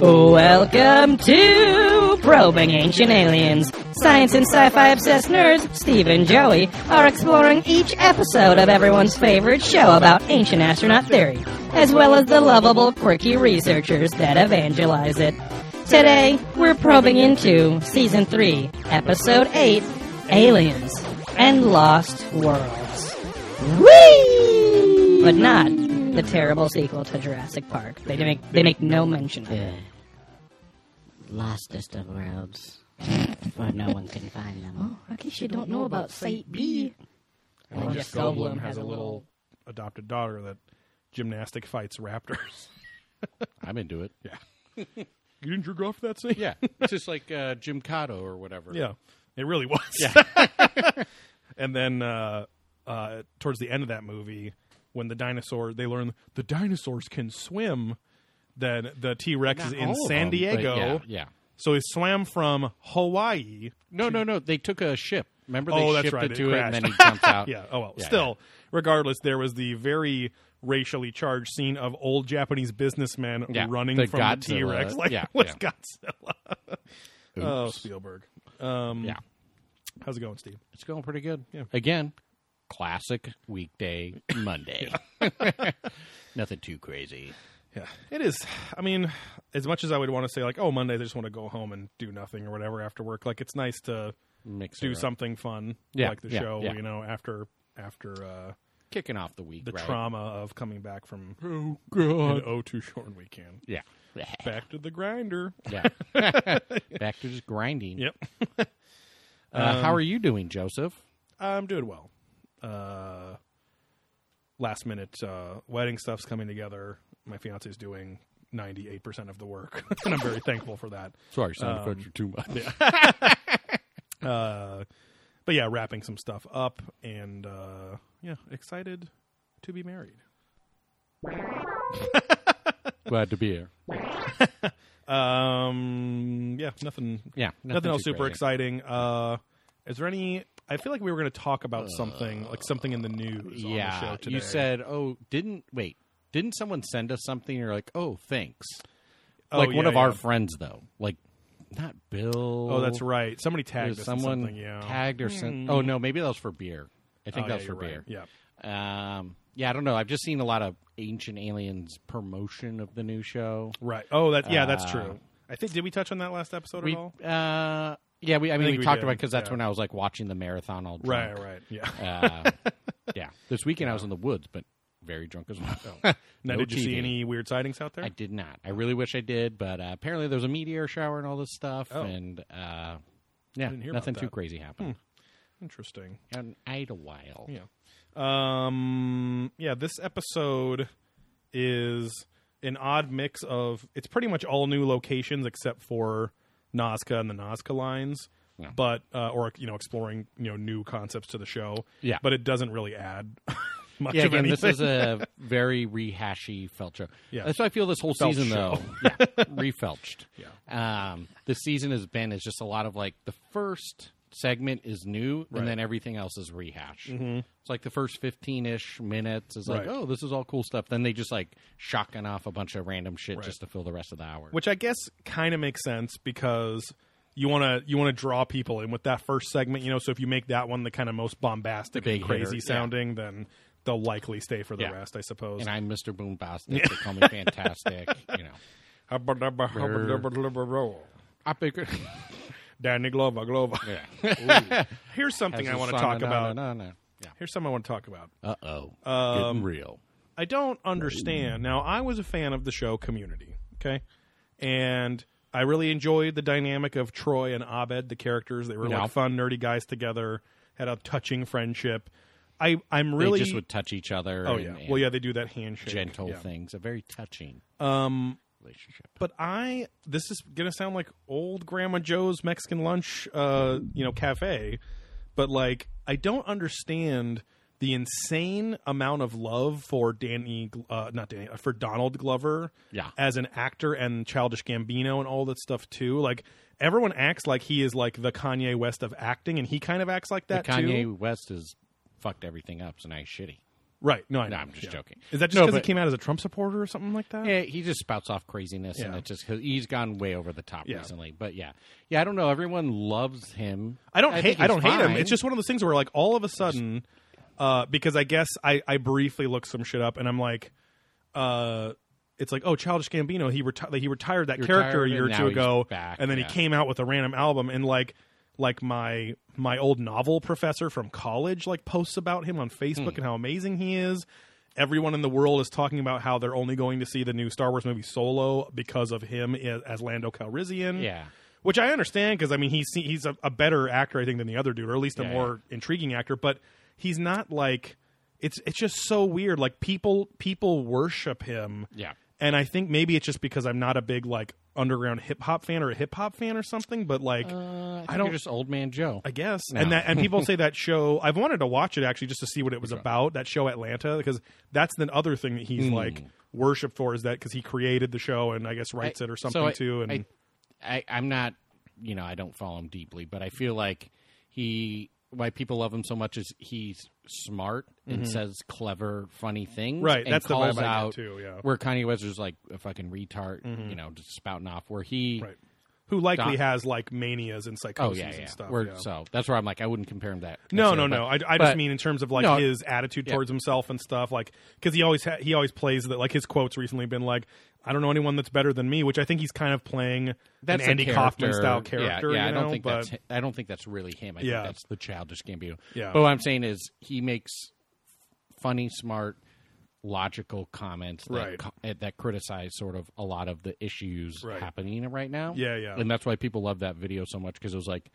Welcome to Probing Ancient Aliens. Science and sci-fi obsessed nerds, Steve and Joey, are exploring each episode of everyone's favorite show about ancient astronaut theory, as well as the lovable, quirky researchers that evangelize it. Today, we're probing into Season 3, Episode 8, Aliens and Lost Worlds. Whee! But not the terrible sequel to Jurassic Park. They make, they make no mention of it. Lostest of worlds. For no one can find them. I guess you don't know about Site B. And Jeff Jeff Goldblum Goldblum has has a a little adopted daughter that gymnastic fights raptors. I'm into it. yeah. You didn't jerk off that scene? Yeah, it's just like uh, Jim Cotto or whatever. Yeah. It really was. Yeah. and then uh, uh, towards the end of that movie, when the dinosaur they learn the dinosaurs can swim, then the T Rex is in San them, Diego. Yeah, yeah. So he swam from Hawaii. No, no, no. They took a ship. Remember they oh, that's shipped right. it to it, and then he jumps out. yeah. Oh well. Yeah, Still, regardless, there was the very racially charged scene of old Japanese businessmen Yeah, running the from the T Rex, like Yeah, it was yeah. Godzilla. oh, Spielberg. Um, Yeah, How's it going, Steve? it's going pretty good. Yeah. Again, classic weekday Monday. Nothing too crazy. Yeah, it is. I mean, as much as I would want to say like, oh, Monday, I just want to go home and do nothing or whatever after work. Like, it's nice to Mix do something fun, Yeah, like the yeah, show. yeah. You know, after after uh, kicking off the week. the right? trauma of coming back from Oh an oh too short weekend. Yeah. Back to the grinder. Yeah. Back to just grinding. Yep. Uh, how are you doing, Joseph? I'm doing well. Uh, last minute uh, wedding stuff's coming together. My fiance's doing 98% of the work, and I'm very thankful for that. Sorry, sound effects are too much. Uh, but yeah, wrapping some stuff up, and uh, yeah, excited to be married. Glad to be here. Um, yeah, nothing. Yeah, nothing, else super crazy. exciting. Uh, is there any? I feel like we were going to talk about something, like something in the news. on the show Yeah, today. you said, "Oh, didn't wait? Didn't someone send us something?" You're like, "Oh, thanks." Oh, like one yeah, of our yeah. friends, though. Like, not Bill. Oh, that's right. Somebody It tagged was us in someone something. Yeah, tagged or sent. Oh no, maybe that was for beer. I think Oh, that yeah, was for you're beer. right. Yeah. Um, yeah, I don't know. I've just seen a lot of Ancient Aliens promotion of the new show. Right. Oh, that. Yeah, that's Uh, true. I think. Did we touch on that last episode We, at all? uh, yeah, we. I mean, think we, we talked did, about because that's yeah. when I was like watching the marathon all drunk. Right. Right. Yeah. Uh, yeah, this weekend I was in the woods, but very drunk as well. now, no did you see any weird sightings out there? I did not. I really wish I did, but uh, apparently there was a meteor shower and all this stuff, Oh. and uh, yeah, didn't hear about nothing too. Hmm. crazy happened. Interesting. And Idlewild. Yeah. Um. Yeah. This episode is an odd mix of. It's pretty much all new locations except for Nazca and the Nazca lines. Yeah. But uh, or you know exploring you know new concepts to the show. Yeah. But it doesn't really add much Yeah, of again, anything. this is a very rehashy felt show. Yeah. That's why I feel this whole Felch season, show. though, yeah, refelched. Yeah. Um, this season has been is just a lot of like the first segment is new, Right. and then everything else is rehash. Mhm. It's like the first fifteen ish minutes is like, Right. oh, this is all cool stuff. Then they just like shotgun off a bunch of random shit Right. just to fill the rest of the hour. which I guess kind of makes sense because you want to you want to draw people in with that first segment, you know. So if you make that one the kind of most bombastic and crazy hitter, yeah. sounding, then they'll likely stay for the Yeah. rest, I suppose. and I'm Mr. Boombastic. They call me fantastic. you know. Danny Glover, Glover. Yeah. Here's something Has I want to talk no, about. No, no, no. Yeah. Here's something I want to talk about. Uh oh. Um, Getting real. I don't understand. Now, I was a fan of the show Community, okay? And I really enjoyed the dynamic of Troy and Abed, the characters. They were Yeah. like fun, nerdy guys together, had a touching friendship. I, I'm They really. just would touch each other. oh, and- yeah. Well, yeah, they do that handshake. gentle yeah. things. A very touching Um, relationship. but I this is gonna sound like old Grandma Joe's Mexican lunch, uh, you know, cafe. But like, I don't understand the insane amount of love for Danny, uh, not Danny, uh, for Donald Glover, Yeah. as an actor and Childish Gambino and all that stuff too. Like everyone acts like he is like the Kanye West of acting, and he kind of acts like that Kanye too. West has fucked everything up, so now he's shitty. Right. No, I No, know. I'm just Yeah. joking. Is that just because but- he came out as a Trump supporter or something like that? Yeah, he just spouts off craziness, and it just he's gone way over the top Yeah. recently. But yeah, yeah, I don't know. Everyone loves him. I don't think hate. I don't hate him. It's just one of those things where, like, all of a sudden, uh, because I guess I, I briefly looked some shit up, and I'm like, uh, it's like, oh, Childish Gambino, he reti- he retired that He character a year or two ago, back, and then yeah. he came out with a random album, and like, like my my old novel professor from college like posts about him on Facebook Hmm. and how amazing he is. Everyone in the world is talking about how they're only going to see the new Star Wars movie Solo because of him as, Lando Calrissian. Yeah. Which I understand because I mean he's he's a, a better actor I think than the other dude, or at least a Yeah, more intriguing actor. But he's not like it's it's just so weird. Like people people worship him. Yeah. And I think maybe it's just because I'm not a big like underground hip hop fan or a hip hop fan or something. But like Uh, I, I don't just old man Joe. I guess. No. And that and people say that show I've wanted to watch it actually just to see what it was about, that show Atlanta, because that's the other thing that he's like worshipped for is that because he created the show and I guess writes it or something so I, too. And I, I, I'm not, you know, I don't follow him deeply, but I feel like he. Why people love him so much is he's smart and says clever, funny things. Mm-hmm. Right, and that's the calls vibe I get, out too, yeah. Where Kanye West is like a fucking retard, you know, just spouting off. Where he, right. Who likely has like manias and oh psychoses yeah, yeah. and stuff. Where- yeah. So that's where I'm like, I wouldn't compare him to that. No, no, necessarily, no. I, I but- just mean in terms of like No, his attitude yeah. towards himself and stuff. Like because he always ha- he always plays that. Like his quotes recently been like, "I don't know anyone that's better than me," which I think he's kind of playing that's an a Andy Kaufman style character. Yeah, yeah you I don't think but, that's. I don't think that's really him. I Yeah. think that's the childish Gambino. Yeah. But what I'm saying is, he makes funny, smart, logical comments that Right. co- eh, that criticize sort of a lot of the issues Right. happening right now. Yeah, yeah. And that's why people love that video so much because it was like.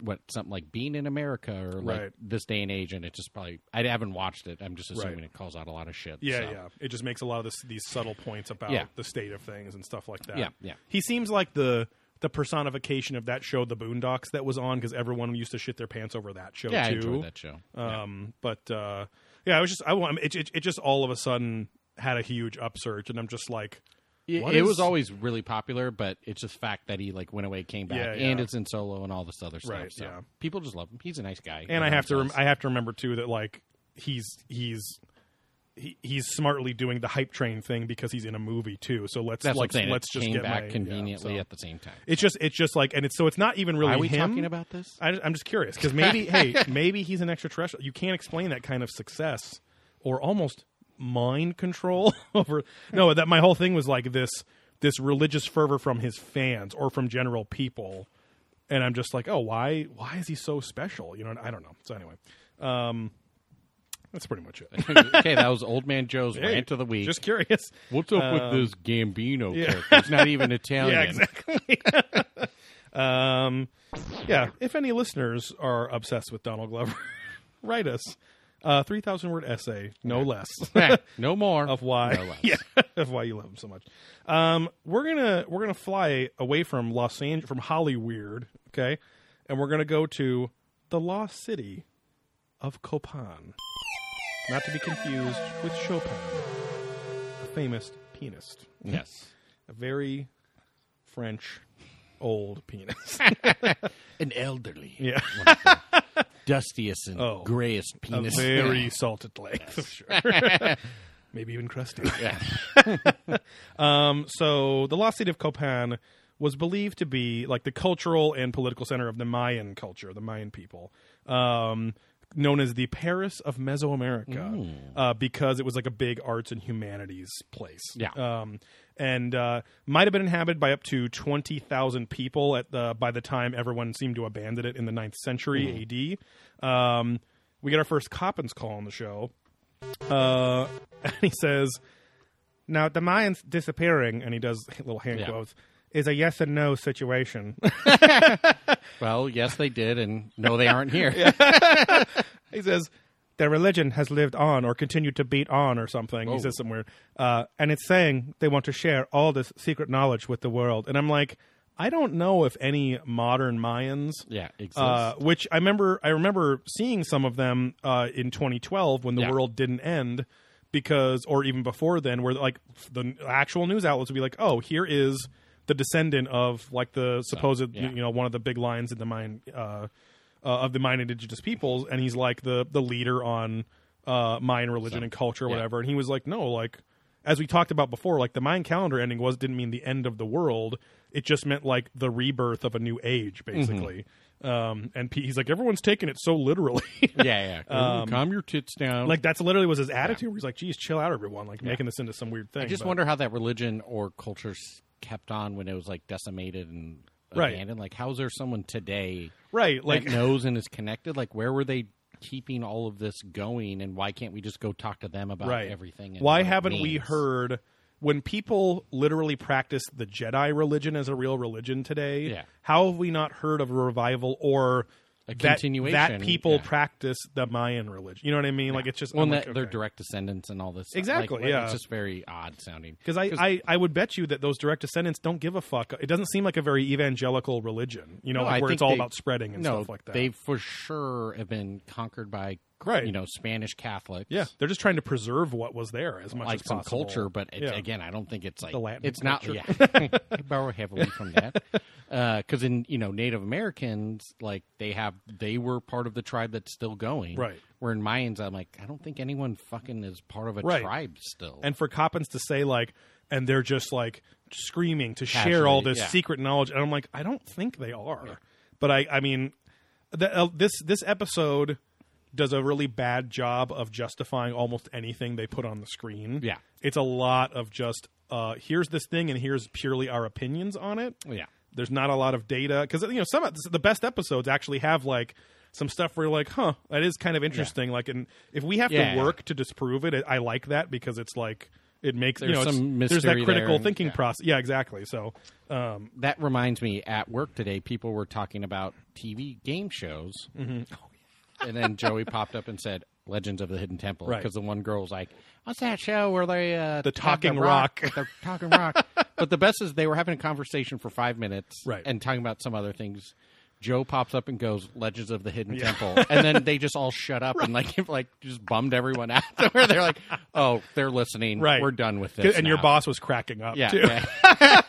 What something like being in America or like Right. this day and age, and it just probably I haven't watched it. I'm just assuming Right. it calls out a lot of shit. Yeah, so. yeah. It just makes a lot of this, these subtle points about Yeah. the state of things and stuff like that. Yeah, yeah. He seems like the the personification of that show, The Boondocks, that was on because everyone used to shit their pants over that show Yeah, I too. enjoyed that show. Um, but uh, yeah, I was just I want it, it. It just all of a sudden had a huge upsurge, and I'm just like, It, What it is- was always really popular, but it's just fact that he like went away, came back, Yeah, and it's in solo and all this other stuff. Right, so yeah. people just love him. He's a nice guy. and I have to rem- I have to remember too that like he's he's. He, he's smartly doing the hype train thing because he's in a movie too. So let's That's like what let's just came get back my- yeah, conveniently so. at the same time. It's just it's just like and it's so it's not even really are we him. talking about this? I, I'm just curious because maybe hey maybe he's an extraterrestrial. You can't explain that kind of success or almost mind control over. No, that my whole thing was like this this religious fervor from his fans or from general people, and I'm just like, oh, why why is he so special? You know, I don't know. So anyway, um, that's pretty much it. okay, that was Old Man Joe's Hey, rant of the week. Just curious. What's up um, with this Gambino yeah. character? He's not even Italian. Yeah, exactly. um, yeah, if any listeners are obsessed with Donald Glover, write us a three thousand word essay, no less, no more of why, No less. yeah, of why you love him so much. Um, we're gonna we're gonna fly away from Los Angeles, from Hollyweird, okay, and we're gonna go to the lost city of Copan, not to be confused with Chopin, a famous pianist Yes, a very French old pianist. an elderly, yeah, dustiest and Oh. grayest a penis. very salted length, sure. Maybe even crusty. yeah. Um, so the lost city of Copan was believed to be like the cultural and political center of the Mayan culture, the Mayan people. Um, known as the Paris of Mesoamerica, uh, because it was like a big arts and humanities place. Yeah. um, and uh, might have been inhabited by up to twenty thousand people at the by the time everyone seemed to abandon it in the 9th century A.D. Um, we get our first Coppens call on the show. Uh, and he says, "Now the Mayans disappearing," and he does little hand Yeah. quotes, "is a yes and no situation." Well, yes, they did, and no, they aren't here. he says their religion has lived on or continued to beat on or something. He Oh. says somewhere, uh, and it's saying they want to share all this secret knowledge with the world. And I'm like, I don't know if any modern Mayans. Yeah. Uh, which I remember, I remember seeing some of them uh, in 2012 when the Yeah. world didn't end, because, or even before then, where like the actual news outlets would be like, "Oh, here is the descendant of like the supposed, yeah. you know, one of the big lines in the Mayan uh, uh, of the Mayan indigenous peoples, and he's like the the leader on uh, Mayan religion So, and culture or yeah. whatever. And he was like, no, like as we talked about before, like the Mayan calendar ending was didn't mean the end of the world. It just meant like the rebirth of a new age, basically. Um, and he's like, everyone's taking it so literally. yeah, yeah. Ooh, calm your tits down. like that's literally was his attitude. Where he's like, "Geez, chill out, everyone!" Like making this into some weird thing. I just but- wonder how that religion or culture kept on when it was like decimated and Right. abandoned. Like, how is there someone today right? Like, that knows and is connected? Like, where were they keeping all of this going, and why can't we just go talk to them about right? everything? and Why haven't we heard when people literally practice the Jedi religion as a real religion today? Yeah. How have we not heard of a revival or A that, continuation, that people yeah. practice the Mayan religion? You know what I mean? Like it's just Well, like, that they're direct descendants and all this. stuff. Exactly, Like, yeah. It's just very odd sounding. Because I, I, I would bet you that those direct descendants don't give a fuck. It doesn't seem like a very evangelical religion, you know, No, like where it's all they- about spreading and no, stuff like that. they for sure have been conquered by Right. you know Spanish Catholics. yeah, they're just trying to preserve what was there as much like as some possible. culture, but it, Yeah. again, I don't think it's like The Latin it's culture. not. Yeah, I borrow heavily from that because in you know Native Americans, like they have they were part of the tribe that's still going. Right. Where in Mayans, I'm like, I don't think anyone fucking is part of a Right. tribe still. and for Coppens to say like, and they're just like screaming to share all this yeah. secret knowledge, and I'm like, I don't think they are. But I, I mean, the, uh, this this episode does a really bad job of justifying almost anything they put on the screen. Yeah. it's a lot of just uh, here's this thing, and here's purely our opinions on it. yeah. There's not a lot of data because you know some of the best episodes actually have like some stuff where you're like, huh, that is kind of interesting. Like, and if we have Yeah. to work to disprove it, I like that because it's like it makes you know some there's that critical there, and- thinking yeah. process. Yeah, exactly. So, um, That reminds me, at work today, people were talking about TV game shows, Mm-hmm. And then Joey popped up and said, "Legends of the Hidden Temple," Right. because the one girl was like, "What's that show where they uh, The Talking rock, Rock." the Talking Rock?" but the best is they were having a conversation for five minutes, Right. and talking about some other things. Joe pops up and goes, "Legends of the Hidden Temple," and then they just all shut up and like like just bummed everyone out. Where they're like, "Oh, they're listening. right, We're done with this." And your boss was cracking up yeah, too yeah.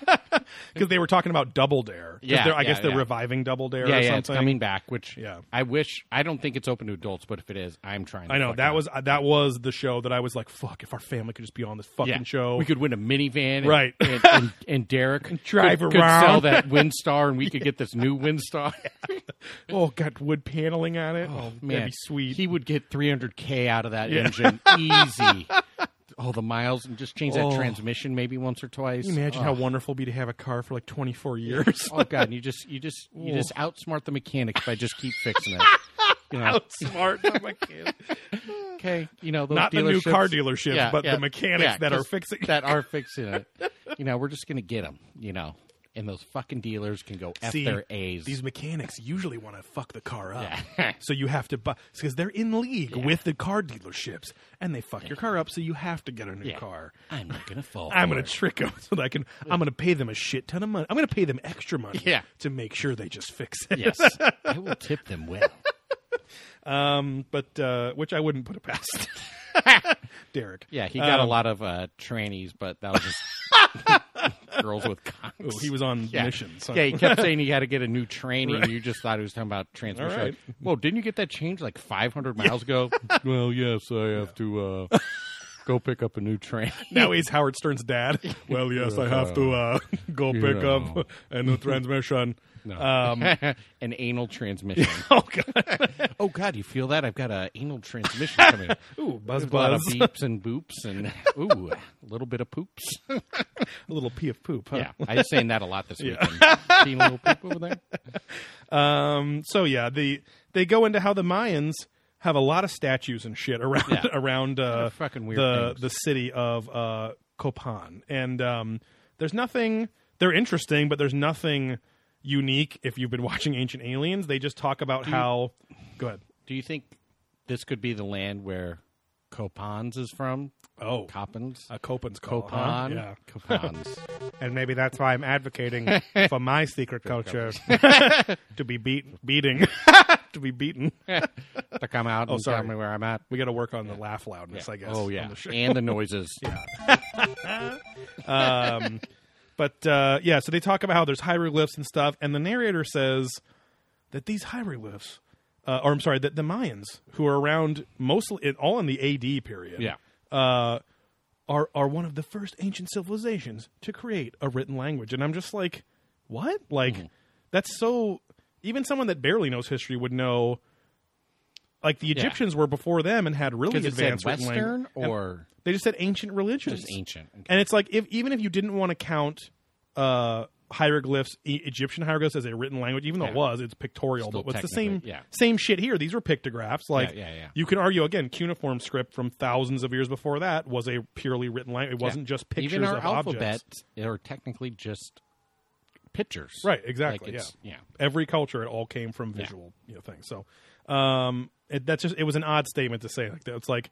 Because they were talking about Double Dare. Yeah, I yeah, guess they're yeah. reviving Double Dare. yeah, or yeah, something. it's coming back. Which Yeah. I wish. I don't think it's open to adults, but if it is, I'm trying. To I know fuck that was uh, that was the show that I was like, fuck, if our family could just be on this fucking yeah. show, We could win a minivan, and, Right. And, and, and Derek drive could, could around. sell that Windstar, and we could get this new Windstar. oh, got wood paneling on it. Oh, oh, Man, that'd be sweet. He would get 300k out of that engine easy. Oh, the miles, and just change that Oh. transmission maybe once or twice. Can you imagine how wonderful it'd be to have a car for like 24 years? Oh god, you just you just you just outsmart the mechanics by just keep fixing it. You know, Outsmart the mechanics. okay, you know those Not the new car dealerships, Yeah, but yeah, the mechanics yeah, that are just- fixing that are fixing it. You know, we're just gonna get them. You know, and those fucking dealers can go f See, their a's. These mechanics usually want to fuck the car up. Yeah. so you have to buy because they're in league with the car dealerships and they fuck your car up so you have to get a new Yeah. car. I'm not gonna fall. I'm going to it. trick them so that I can. I'm going to pay them a shit ton of money. I'm going to pay them extra money. Yeah. To make sure they just fix it. Yes, I will tip them well. Um. But uh, which I wouldn't put it past. Derek. Yeah, he got a Um, lot of uh, trannies, but that was just girls with cocks. Oh, he was on yeah. mission. So. Yeah, he kept saying he had to get a new tranny, and you just thought he was talking about transmission. All right. Well, didn't you get that change like 500 miles ago? well, yes, I have to uh, go pick up a new train. now he's Howard Stern's dad. Well, yes, I have to uh, go pick know. up a new transmission. No. Um, An anal transmission. oh god. oh God, you feel that? I've got an anal transmission coming. Ooh, buzz There's a lot of buzz. beeps and boops, and ooh, a little bit of poops. a little pee of poop. Huh? Yeah, I was saying that a lot this weekend. Seeing a little poop over there. Um. So yeah, the they go into how the Mayans have a lot of statues and shit around Yeah. around uh, fucking weird the things. the city of uh, Copan, and um, there's nothing. They're interesting, but there's nothing unique. If you've been watching Ancient Aliens, they just talk about how. Go ahead. Do you think this could be the land where Copans is from? Oh, Coppens? a Copan's call. huh? Yeah, Copans. and maybe that's why I'm advocating for my secret culture to be beat beating to be beaten. to come out and sorry. tell me where I'm at. We got to work on the laugh loudness, I guess. Oh on yeah, the and the noises. Yeah. um, but uh, yeah, so they talk about how there's hieroglyphs and stuff, and the narrator says that these hieroglyphs uh, or I'm sorry, that the Mayans who are around mostly it, all in the AD period. Yeah. uh, are are one of the first ancient civilizations to create a written language, and I'm just like, what? Like, Mm-hmm. that's so. Even someone that barely knows history would know. Like the Egyptians were before them and had really Because it said advanced written Western language. Or they just said ancient religions. just ancient. Okay. And it's like if even if you didn't want to count uh, hieroglyphs, e- Egyptian hieroglyphs as a written language, even though it was, it's pictorial. Still but it's the same yeah. same shit here. These were pictographs. Like yeah, yeah. you can argue again, cuneiform script from thousands of years before that was a purely written language. It wasn't just pictures Even our of alphabets objects. are technically just pictures. Right, exactly. Like yeah. yeah. Every culture, it all came from visual you know, things. So, um, it, that's just it was an odd statement to say like that. It's like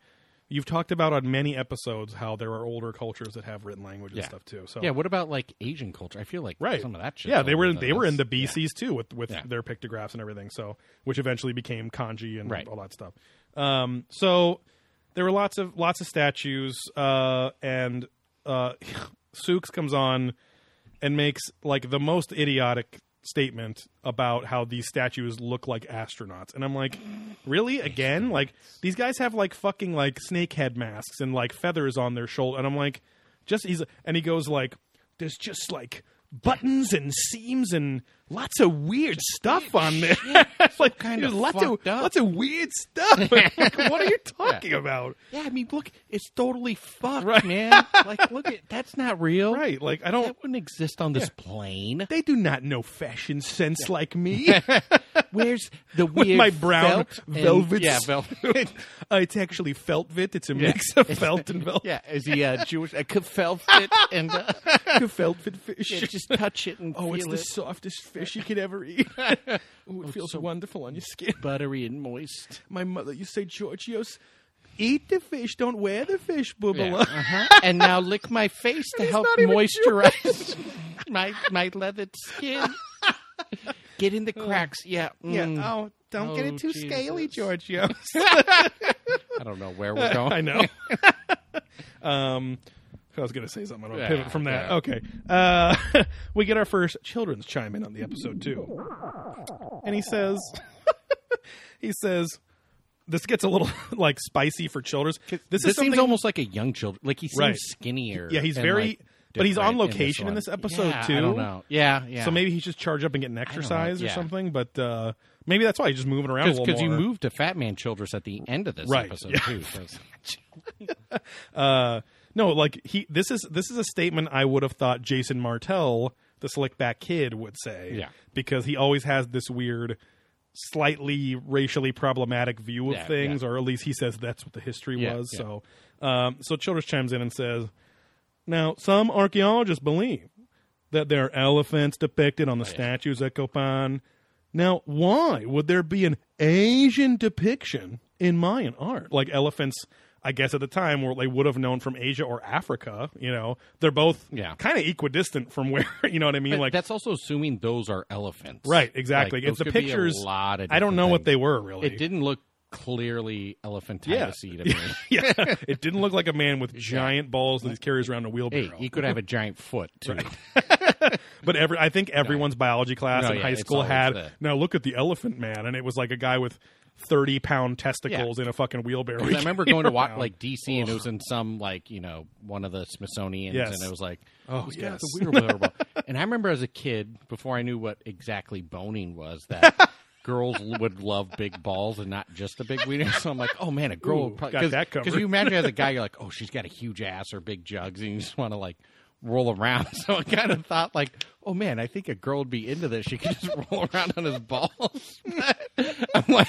you've talked about on many episodes how there are older cultures that have written language and Yeah. stuff too. So Yeah. What about like Asian culture? I feel like right some of that shit. yeah they were in, they were in the bcs too with with Yeah. their pictographs and everything so which eventually became kanji and Right. all that stuff um so there were lots of lots of statues uh and uh Sooks comes on and makes like the most idiotic statement about how these statues look like astronauts. And i'm like really? Again? Like these guys have like fucking like snake head masks and like feathers on their shoulder. And i'm like just he's and he goes like there's just like buttons and seams and lots of weird stuff on there like kinda there's lots fucked of up. lots of weird stuff like, what are you talking about Yeah, I mean, look, it's totally fucked, Right. man. like, look at that's not real. right like i don't That wouldn't exist on this plane. they do not know fashion sense like me Where's the with weird my brown felt and- velvet Yeah, velvet. uh, it's actually feltvit. It's a mix of felt and velvet. yeah, is he uh, Jewish? A velvet and uh, feltvit fish. yeah, just touch it and oh, feel it's the it. softest fish you could ever eat. Ooh, it feels wonderful on your skin. buttery and moist. My mother used to say, Georgios, eat the fish, don't wear the fish, Yeah. Uh-huh. and now lick my face to help moisturize my my leathered skin. Get in the cracks. Yeah. Yeah. mm. Oh, don't get Oh, it too scaly, Georgios. I don't know where we're going. I know. um, I was going to say something. I'm going to pivot from that. yeah. Okay. Uh, we get our first Childress' chime in on the episode too, and he says, he says, this gets a little like spicy for Childress. This, This, is seems almost like a young child. Like he seems Right. skinnier. Yeah, he's very- like, but he's on location in one. this episode, Yeah, too. I don't know. Yeah, yeah. So maybe he should charge up and get an exercise or something. But uh, maybe that's why he's just moving around a little because you more. moved to Fat Man Childress at the end of this Right, episode yeah. too. 'cause- Uh, no, like he. This is this is a statement I would have thought Jason Martell, the slick back kid, would say. Yeah. because he always has this weird, slightly racially problematic view of Yeah, things, yeah. or at least he says that's what the history Yeah, was. So, um, so Childress chimes in and says, "Now, some archaeologists believe that there are elephants depicted on the statues at Copan. Now, why would there be an Asian depiction in Mayan art? Like elephants, I guess at the time were they would have known from Asia or Africa. You know, they're both Yeah. kind of equidistant from where you know what I mean. But like that's also assuming those are elephants. right, exactly. Like, it's the be a pictures. lot I don't know what they were really. It didn't look clearly elephantitis to me. yeah, it didn't look like a man with giant balls that he carries around a Hey, wheelbarrow. he could have a giant foot too. But every, I think everyone's biology class No, in yeah, high school had. the- Now look at the elephant man, and it was like a guy with thirty pound testicles in a fucking wheelbarrow. 'Cause I remember going to watch like DC, and it was in some like you know one of the Smithsonian's, Yes. and it was like, Oh, yes. the wheelbarrow. and I remember as a kid, before I knew what exactly boning was, that girls would love big balls and not just a big wiener. So I'm like, oh man, a girl Ooh, would probably got that covered. Because you imagine as a guy, you're like, oh, she's got a huge ass or big jugs, and you just want to like roll around. So I kind of thought like, oh man, I think a girl would be into this. She could just roll around on his balls. I'm like,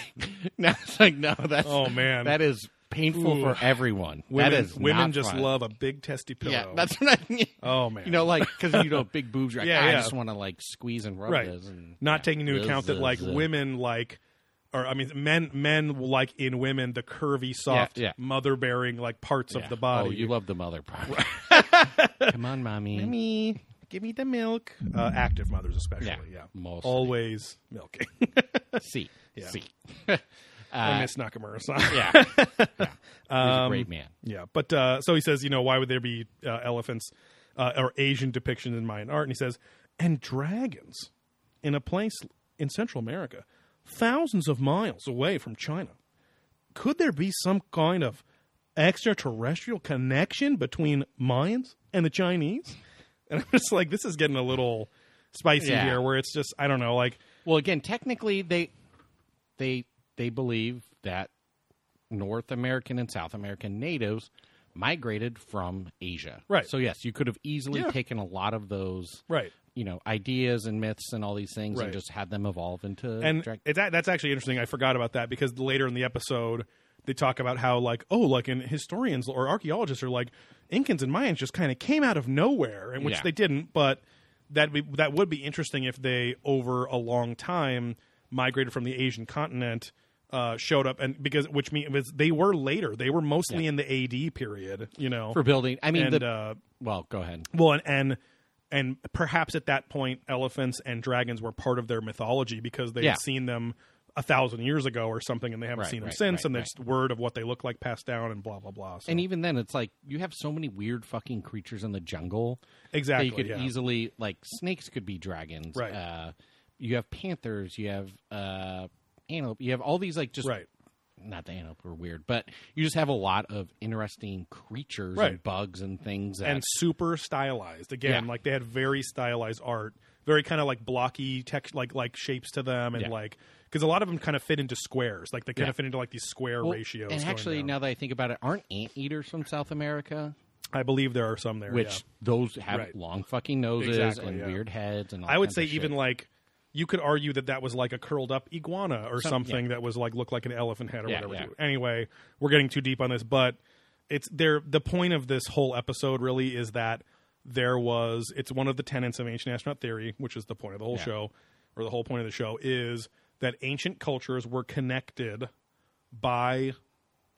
now it's like, no, that's Oh, man. that is painful Ooh. for everyone. women, that is women just fun. love a big testy pillow. Yeah, that's what I mean. Oh, man. you know, like because you know big boobs. You're like, Yeah, "Ah, I yeah. just want to like squeeze and rub right. this, and Not yeah. taking into account that like women like. Or I mean, men men like in women the curvy, soft, yeah. mother bearing like parts Yeah. of the body. Oh, you love the mother part. Come on, mommy. me, give me the milk. Uh, active mothers, especially. Yeah, Yeah, mostly. always milking. See, Yeah. see. I miss Nakamura-san. Yeah, yeah. He's Um, a great man. Yeah, but uh, so he says, you know, why would there be uh, elephants uh, or Asian depictions in Mayan art? And he says, and dragons in a place in Central America. Thousands of miles away from China. Could there be some kind of extraterrestrial connection between Mayans and the Chinese? And I'm just like, this is getting a little spicy Yeah. here, where it's just, I don't know, like, Well, again, technically, they they they believe that North American and South American natives migrated from Asia. Right. So yes, you could have easily Yeah. taken a lot of those, right. You know, ideas and myths and all these things, Right. and just had them evolve into. and drag- it's, that's actually interesting. I forgot about that because later in the episode they talk about how like oh like and historians or archaeologists are like Incans and Mayans just kind of came out of nowhere, and which Yeah. they didn't. But that be, that would be interesting if they over a long time migrated from the Asian continent. Uh, showed up and because which means they were later they were mostly Yeah. in the AD period you know for building. I mean, and the, uh, well, go ahead. well, and, and and perhaps at that point, elephants and dragons were part of their mythology because they Yeah. had seen them a thousand years ago or something, and they haven't Right, seen them right, since, right, and there's word of what they look like passed down, and blah blah blah. So, And even then, it's like you have so many weird fucking creatures in the jungle. exactly, you could yeah. easily like snakes could be dragons. Right. Uh, you have panthers. You have uh, antelope. You have all these like just right, not the antelope are weird, but you just have a lot of interesting creatures Right. and bugs and things. That, and super stylized. Again, Yeah. like they had very stylized art, very kind of like blocky text, like like shapes to them, and Yeah. like because a lot of them kind of fit into squares, like they kind Yeah. of fit into like these square Well, ratios. And actually, now that I think about it, aren't anteaters from South America? I believe there are some there, Which those have Right. long fucking noses Exactly, and weird heads and all I would say even like you could argue that that was like a curled up iguana or Some- something yeah. that was like looked like an elephant head or Yeah, whatever. yeah. Anyway, we're getting too deep on this, but it's there. The point of this whole episode really is that there was. It's one of the tenets of ancient astronaut theory, which is the point of the whole Yeah. show, or the whole point of the show is that ancient cultures were connected by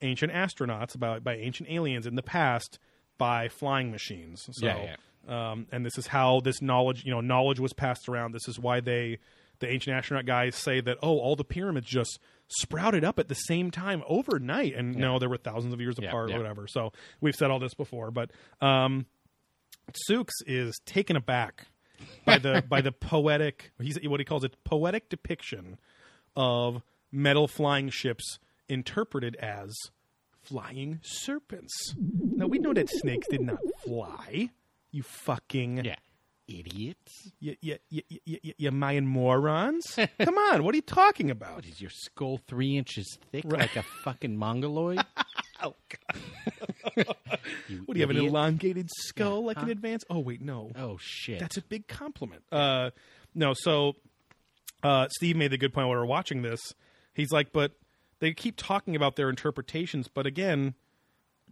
ancient astronauts, by by ancient aliens in the past by flying machines. So, Yeah, Um, and this is how this knowledge, you know, knowledge was passed around. This is why they, the ancient astronaut guys, say that oh, all the pyramids just sprouted up at the same time overnight, and no, there were thousands of years Yeah, apart yeah. or whatever. So we've said all this before, but um, Sooks is taken aback by the by the poetic he's what he calls it poetic depiction of metal flying ships interpreted as flying serpents. Now we know that snakes did not fly. You fucking yeah, idiots. you, you, you, you, you, you Mayan morons. Come on, what are you talking about? Is your skull three inches thick like a fucking mongoloid? Oh, you What do you have an elongated skull like an advance? Oh wait, no. Oh shit! That's a big compliment. Uh, no, so uh, Steve made the good point while we were watching this. He's like, but they keep talking about their interpretations, but again,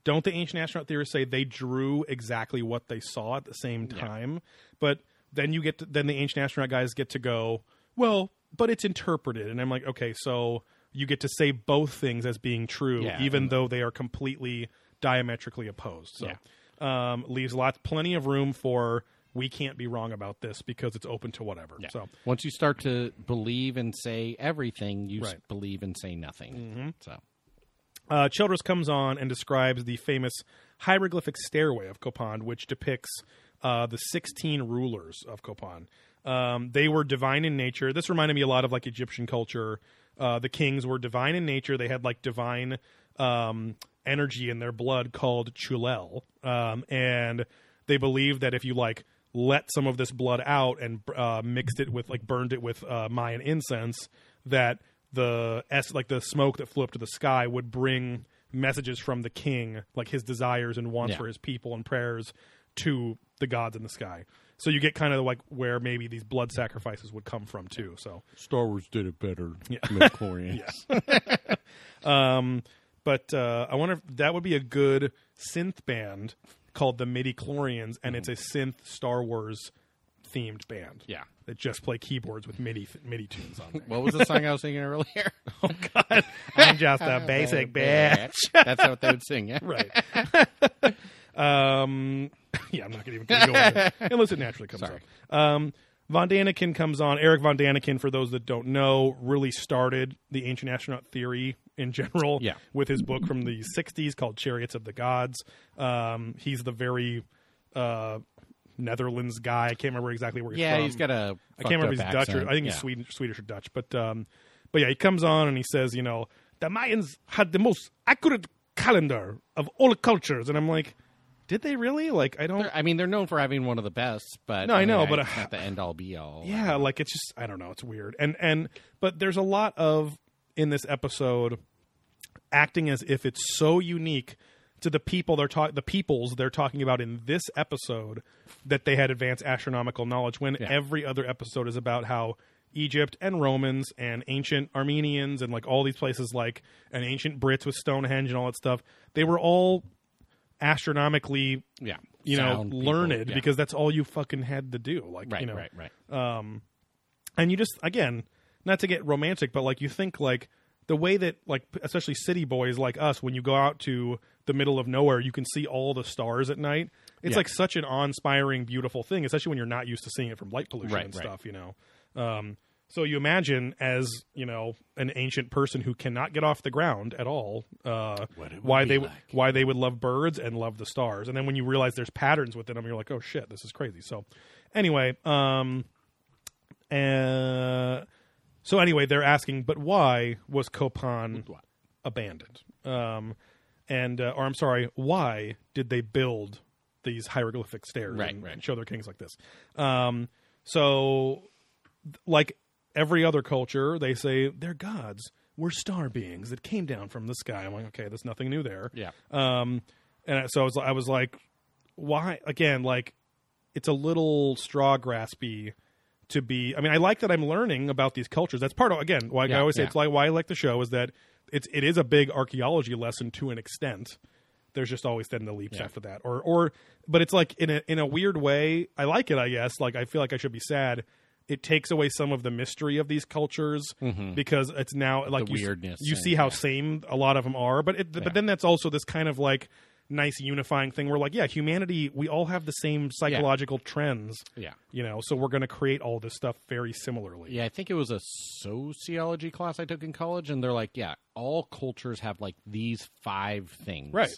don't the ancient astronaut theorists say they drew exactly what they saw at the same time? But then you get to, then the ancient astronaut guys get to go, well, but it's interpreted, and I'm like, okay, so you get to say both things as being true, Yeah, even though they are completely diametrically opposed. So Yeah. um, leaves lots, plenty of room for we can't be wrong about this because it's open to whatever. Yeah. So once you start to believe and say everything, you Right. believe and say nothing. So uh, Childress comes on and describes the famous hieroglyphic stairway of Copan, which depicts uh, the 16 rulers of Copan. Um, they were divine in nature. This reminded me a lot of like Egyptian culture. Uh, the kings were divine in nature. They had like divine um, energy in their blood called chulel, um, and they believed that if you like let some of this blood out and uh, mixed it with like burned it with uh, Mayan incense, that the s like the smoke that flew up to the sky would bring messages from the king, like his desires and wants Yeah. for his people and prayers to the gods in the sky. So you get kind of like where maybe these blood sacrifices would come from too. So Star Wars did it better. Midichlorians. Um, but uh, I wonder if that would be a good synth band called the Midi Chlorians, and it's a synth Star Wars themed band. Yeah. that just play keyboards with MIDI MIDI tunes on. There. What was the song I was singing earlier? Oh God, I'm just a basic bitch. That's what they would sing. Yeah. right. um, yeah, I'm not going to even go there unless it naturally comes Sorry. up. Um, Von Daniken comes on. Eric Von Daniken, for those that don't know, really started the ancient astronaut theory in general Yeah. with his book from the 60s called Chariots of the Gods. Um, he's the very uh, Netherlands guy. I can't remember exactly where he's Yeah, from. he's got a. I can't remember if he's Dutch or. I think yeah. he's Swedish, Swedish or Dutch, but um, but yeah, he comes on and he says, you know, the Mayans had the most accurate calendar of all cultures, and I'm like, did they really? Like, I don't. They're- I mean, they're known for having one of the best, but No, I mean, know, but, uh, not the end all be all. yeah like it's just i don't know it's weird and and but there's a lot of in this episode acting as if it's so unique to the people they're talking the peoples they're talking about in this episode that they had advanced astronomical knowledge when Yeah. every other episode is about how Egypt and Romans and ancient Armenians and like all these places like and ancient Brits with Stonehenge and all that stuff they were all astronomically yeah. you know Sound people, learned yeah. because that's all you fucking had to do like right, you know right, right. Um, and you just again not to get romantic but like you think like the way that like especially city boys like us when you go out to the middle of nowhere you can see all the stars at night it's Yeah. like such an awe-inspiring beautiful thing especially when you're not used to seeing it from light pollution Right, and right. stuff you know um, so you imagine as you know an ancient person who cannot get off the ground at all uh, What it would why they like. why they would love birds and love the stars and then when you realize there's patterns within them you're like oh shit this is crazy so anyway um uh, so anyway, they're asking, but why was Copan abandoned? Um, and uh, or I'm sorry, why did they build these hieroglyphic stairs Right, and, right. and show their kings like this? Um, so, like every other culture, they say their gods were star beings that came down from the sky. I'm like, okay, there's nothing new there. Yeah. Um, and so I was, I was like, why? Again, like, it's a little straw graspy to be. I mean, I like that I'm learning about these cultures. That's part of again why I always say yeah. it's like why I like the show is that it's it is a big archaeology lesson to an extent. There's just always then the leaps Yeah. after that, or or but it's like in a in a weird way. I like it. I guess like I feel like I should be sad. It takes away some of the mystery of these cultures mm-hmm. because it's now like The you, weirdness You see how yeah. same a lot of them are, but it, Yeah. but then that's also this kind of like nice unifying thing where like yeah humanity we all have the same psychological trends Yeah. you know so we're going to create all this stuff very similarly Yeah, I think it was a sociology class I took in college, and they're like, yeah, all cultures have like these five things. Right.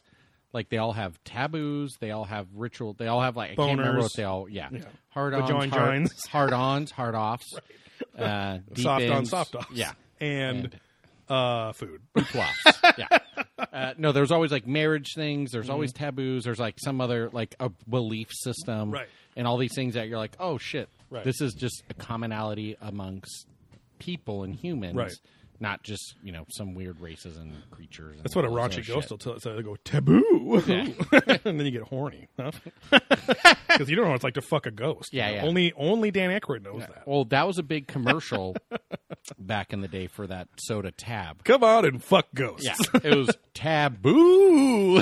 Like they all have taboos, they all have ritual, they all have like I can't remember what they all yeah. Yeah. Hard ons, hard, hard ons, hard offs, uh, deep soft on soft offs Yeah. and, uh food Plus. yeah. Uh, no, there's always like marriage things. There's always taboos. There's like some other like a belief system, Mm-hmm. Right. And all these things that you're like, oh shit, Right. this is just a commonality amongst people and humans, Right. Not just you know some weird races and creatures. And that's what a raunchy ghost shit. will tell so they go taboo and then you get horny huh? because you don't know what it's like to fuck a ghost Yeah, you know? yeah. only only dan Aykroyd knows that Well, that was a big commercial back in the day for that soda tab. come on and fuck ghosts Yeah, it was taboo.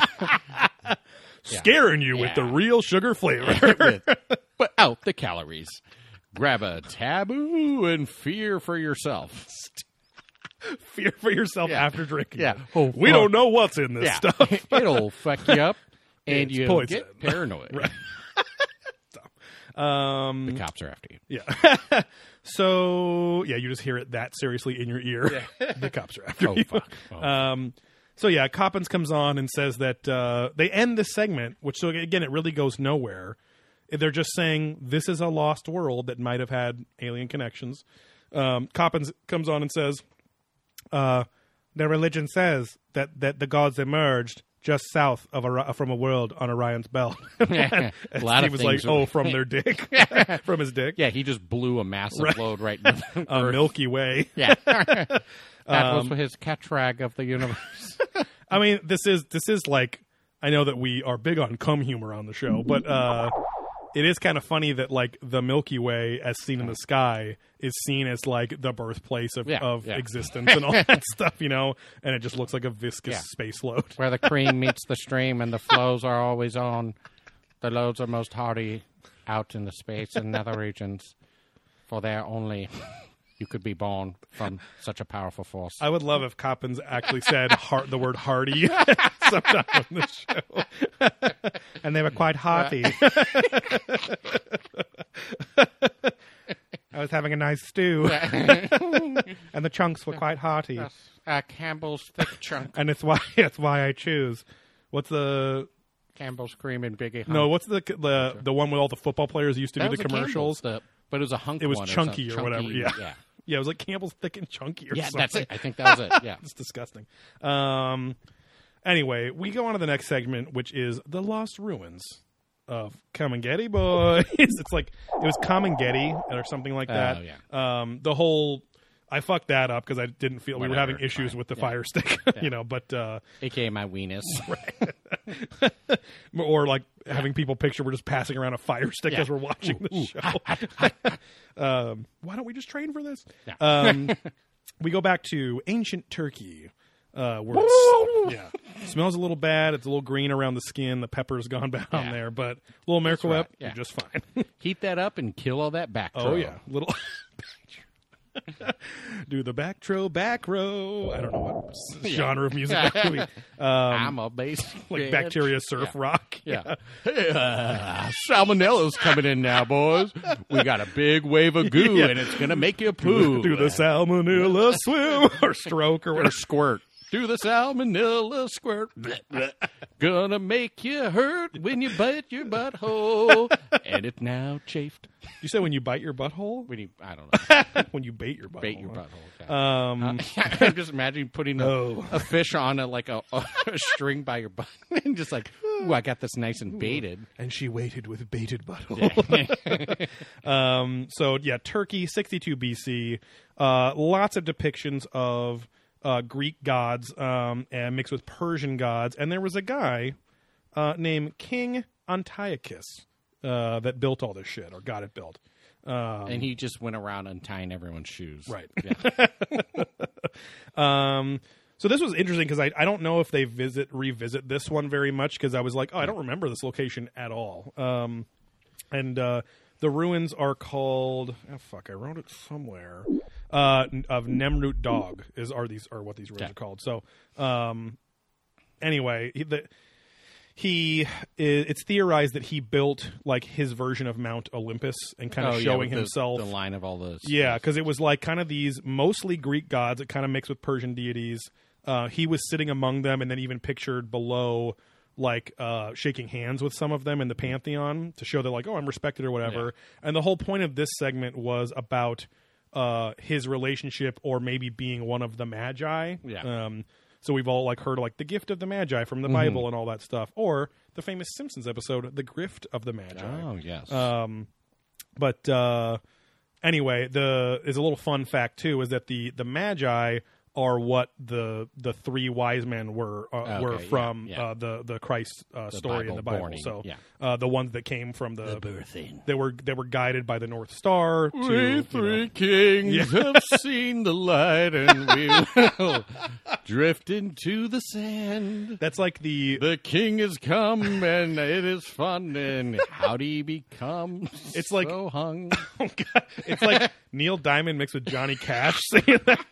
scaring you with the real sugar flavor but out the calories. Grab a taboo and fear for yourself. fear for yourself Yeah. after drinking Yeah. Oh, we don't know what's in this Yeah, stuff it'll fuck you up, and It's you poison. get paranoid. um The cops are after you. Yeah. so yeah, you just hear it that seriously in your ear. the cops are after Oh you. fuck! Oh, Um, so yeah, Coppens comes on and says that uh, they end this segment, which so again it really goes nowhere. They're just saying this is a lost world that might have had alien connections. Um, Coppens comes on and says, uh, "Their religion says that that the gods emerged just south of Ori- from a world on Orion's belt." A lot Steve of was like, are- "Oh, from their dick, from his dick, yeah, he just blew a massive load right in the a Milky Way." Yeah, that Um, was his catch rag of the universe. I mean, this is this is like I know that we are big on cum humor on the show, but uh, it is kind of funny that like the Milky Way, as seen in the sky, is seen as like the birthplace of, Yeah, of yeah. existence and all that stuff, you know. And it just looks like a viscous Yeah. space load. Where the cream meets the stream and the flows are always on, the loads are most hardy out in the space and nether regions, for there only you could be born from such a powerful force. I would love if Coppens actually said heart, the word "hardy" sometime on the show, and they were quite hearty. I was having a nice stew, and the chunks were quite hearty, uh, Campbell's thick chunk, and it's why it's why I choose. What's the Campbell's cream and Biggie. no? What's the the the one with all the football players used to That do the commercials? The- but it was a hunk. It was one or chunky something. or whatever, Chunky, yeah. yeah. Yeah, it was like Campbell's thick and chunky or Yeah, something. that's it. I think that was it. Yeah. It's disgusting. Um, anyway, we go on to the next segment, which is the lost ruins of Kamengeti Boys. it's like it was Kamengeti or something like that. Oh, yeah. Um, the whole I fucked that up because I didn't feel we were having issues fine. with the Yeah. fire stick, you know. But uh, AKA my weenus. or like having people picture we're just passing around a fire stick Yeah. as we're watching the show. um, why don't we just train for this? Yeah. Um, we go back to ancient Turkey. Uh, where it's, yeah, smells a little bad. It's a little green around the skin. The pepper's gone down Yeah. there, but a little Miracle right, Whip, yeah. you're just fine. Heat that up and kill all that back. oh yeah, little. Do the back row, back row. I don't know what s- genre of music that could be. Um, I'm a bass. like bitch. bacteria surf Yeah. rock. Yeah. Hey, uh, salmonella's coming in now, boys. We got a big wave of goo, Yeah. and it's gonna make you poo. Do the salmonella swim or stroke or or squirt. Do the salmonella squirt. Bleh, bleh. Gonna make you hurt when you bite your butthole, and it now chafed. You say when you bite your butthole? When you, I don't know, when you bait your butthole. bait your butthole. Um, I'm just imagining putting a, Oh. a fish on a like a, a string by your butt, and just like, ooh, I got this nice and baited. and she waited with baited butthole. um, so yeah, Turkey, 62 BC. Uh, lots of depictions of uh, Greek gods um, and mixed with Persian gods. And there was a guy uh, named King Antiochus uh, that built all this shit or got it built. Um, And he just went around untying everyone's shoes. Right. Yeah. Um, so this was interesting because I, I don't know if they visit revisit this one very much because I was like, oh, I don't remember this location at all. Um, and uh, the ruins are called oh fuck, I wrote it somewhere. Uh, of Nemrut Dog is are these are what these Okay. are called. So um, anyway, he, the, he it's theorized that he built like his version of Mount Olympus and kind of Oh, showing with the- himself the line of all those. yeah, because it was like kind of these mostly Greek gods It kind of mixed with Persian deities. Uh, he was sitting among them, and then even pictured below, like uh, shaking hands with some of them in the pantheon to show that, like, oh, I'm respected or whatever. And the whole point of this segment was about uh, his relationship or maybe being one of the magi. Yeah. Um, so we've all like heard like the gift of the magi from Mm-hmm. the Bible and all that stuff, or the famous Simpsons episode, the grift of the magi. Oh yes. Um, but uh, anyway, the is a little fun fact too is that the the magi are what the the three wise men were uh, Okay, were from yeah. Uh, the the Christ uh, The story in the Bible. borning, so yeah. uh, the ones that came from the, birthing. they were they were guided by the North Star. To, we you know- three kings have seen the light, and we will drift into the sand. that's like the The king has come, and it is fun. And how do you become? It's like- so hung. oh God, it's like Neil Diamond mixed with Johnny Cash singing that.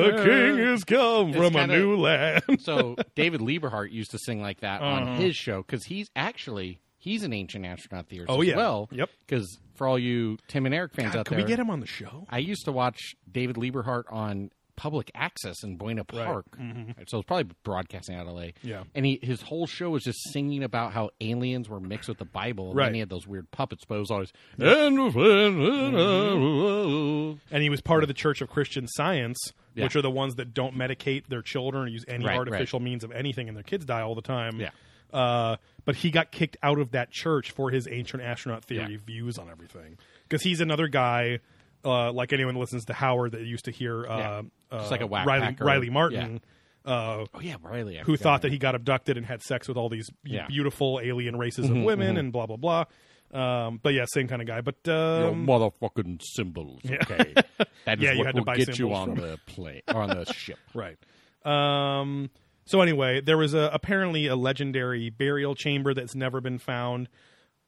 The king has come from a kinda- new land. so David Liebe Hart used to sing like that Uh-huh. on his show because he's actually he's an ancient astronaut theorist Oh, as yeah. well. Yep. Because for all you Tim and Eric fans out can there, we get him on the show? I used to watch David Liebe Hart on public access in Buena Park. So it's probably broadcasting out of LA. Mm-hmm. Yeah. And he his whole show was just singing about how aliens were mixed with the Bible. And Right. then he had those weird puppets, but it was always and and he was part of the Church of Christian Science, Yeah. which are the ones that don't medicate their children or use any Right, artificial means of anything, and their kids die all the time. Yeah. Uh, but he got kicked out of that church for his ancient astronaut theory Yeah. views on everything, because he's another guy. Uh, like anyone that listens to Howard that used to hear uh, Yeah. uh, like a Riley. Riley Martin, uh, Oh yeah, Riley. I who thought that he got abducted and had sex with all these Yeah. Mm-hmm, beautiful alien races of women and blah blah blah. Um, but yeah, same kind of guy. But Your um, motherfucking symbols. Okay, that is Yeah, you what had to will get you on from- the plane or on the ship. Right. Um, so anyway, there was a apparently a legendary burial chamber that's never been found.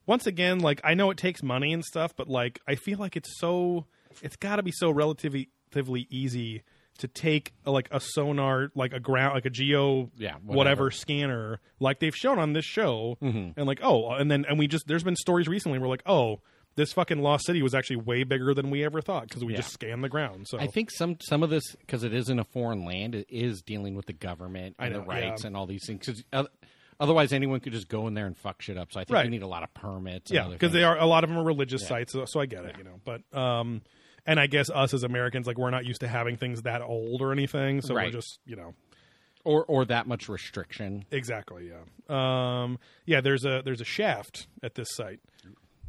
Once again, like I know it takes money and stuff, but like I feel like it's so it's got to be so relatively relatively easy to take uh, like a sonar, like a ground, like a geo, Yeah, whatever, whatever. scanner, like they've shown on this show, and like oh, and then and we just there's been stories recently where like oh. This fucking lost city was actually way bigger than we ever thought because we Yeah. just scanned the ground. So I think some some of this because it is in a foreign land, it is dealing with the government and know, the rights yeah. and all these things. 'Cause oth- otherwise, anyone could just go in there and fuck shit up. So I think Right. you need a lot of permits. and yeah because they are a lot of them are religious Yeah. sites so, so i get it you know but um and I guess us as Americans, like we're not used to having things that old or anything, so Right. we're just you know. Or or that much restriction. exactly yeah. Um yeah there's a there's a shaft at this site.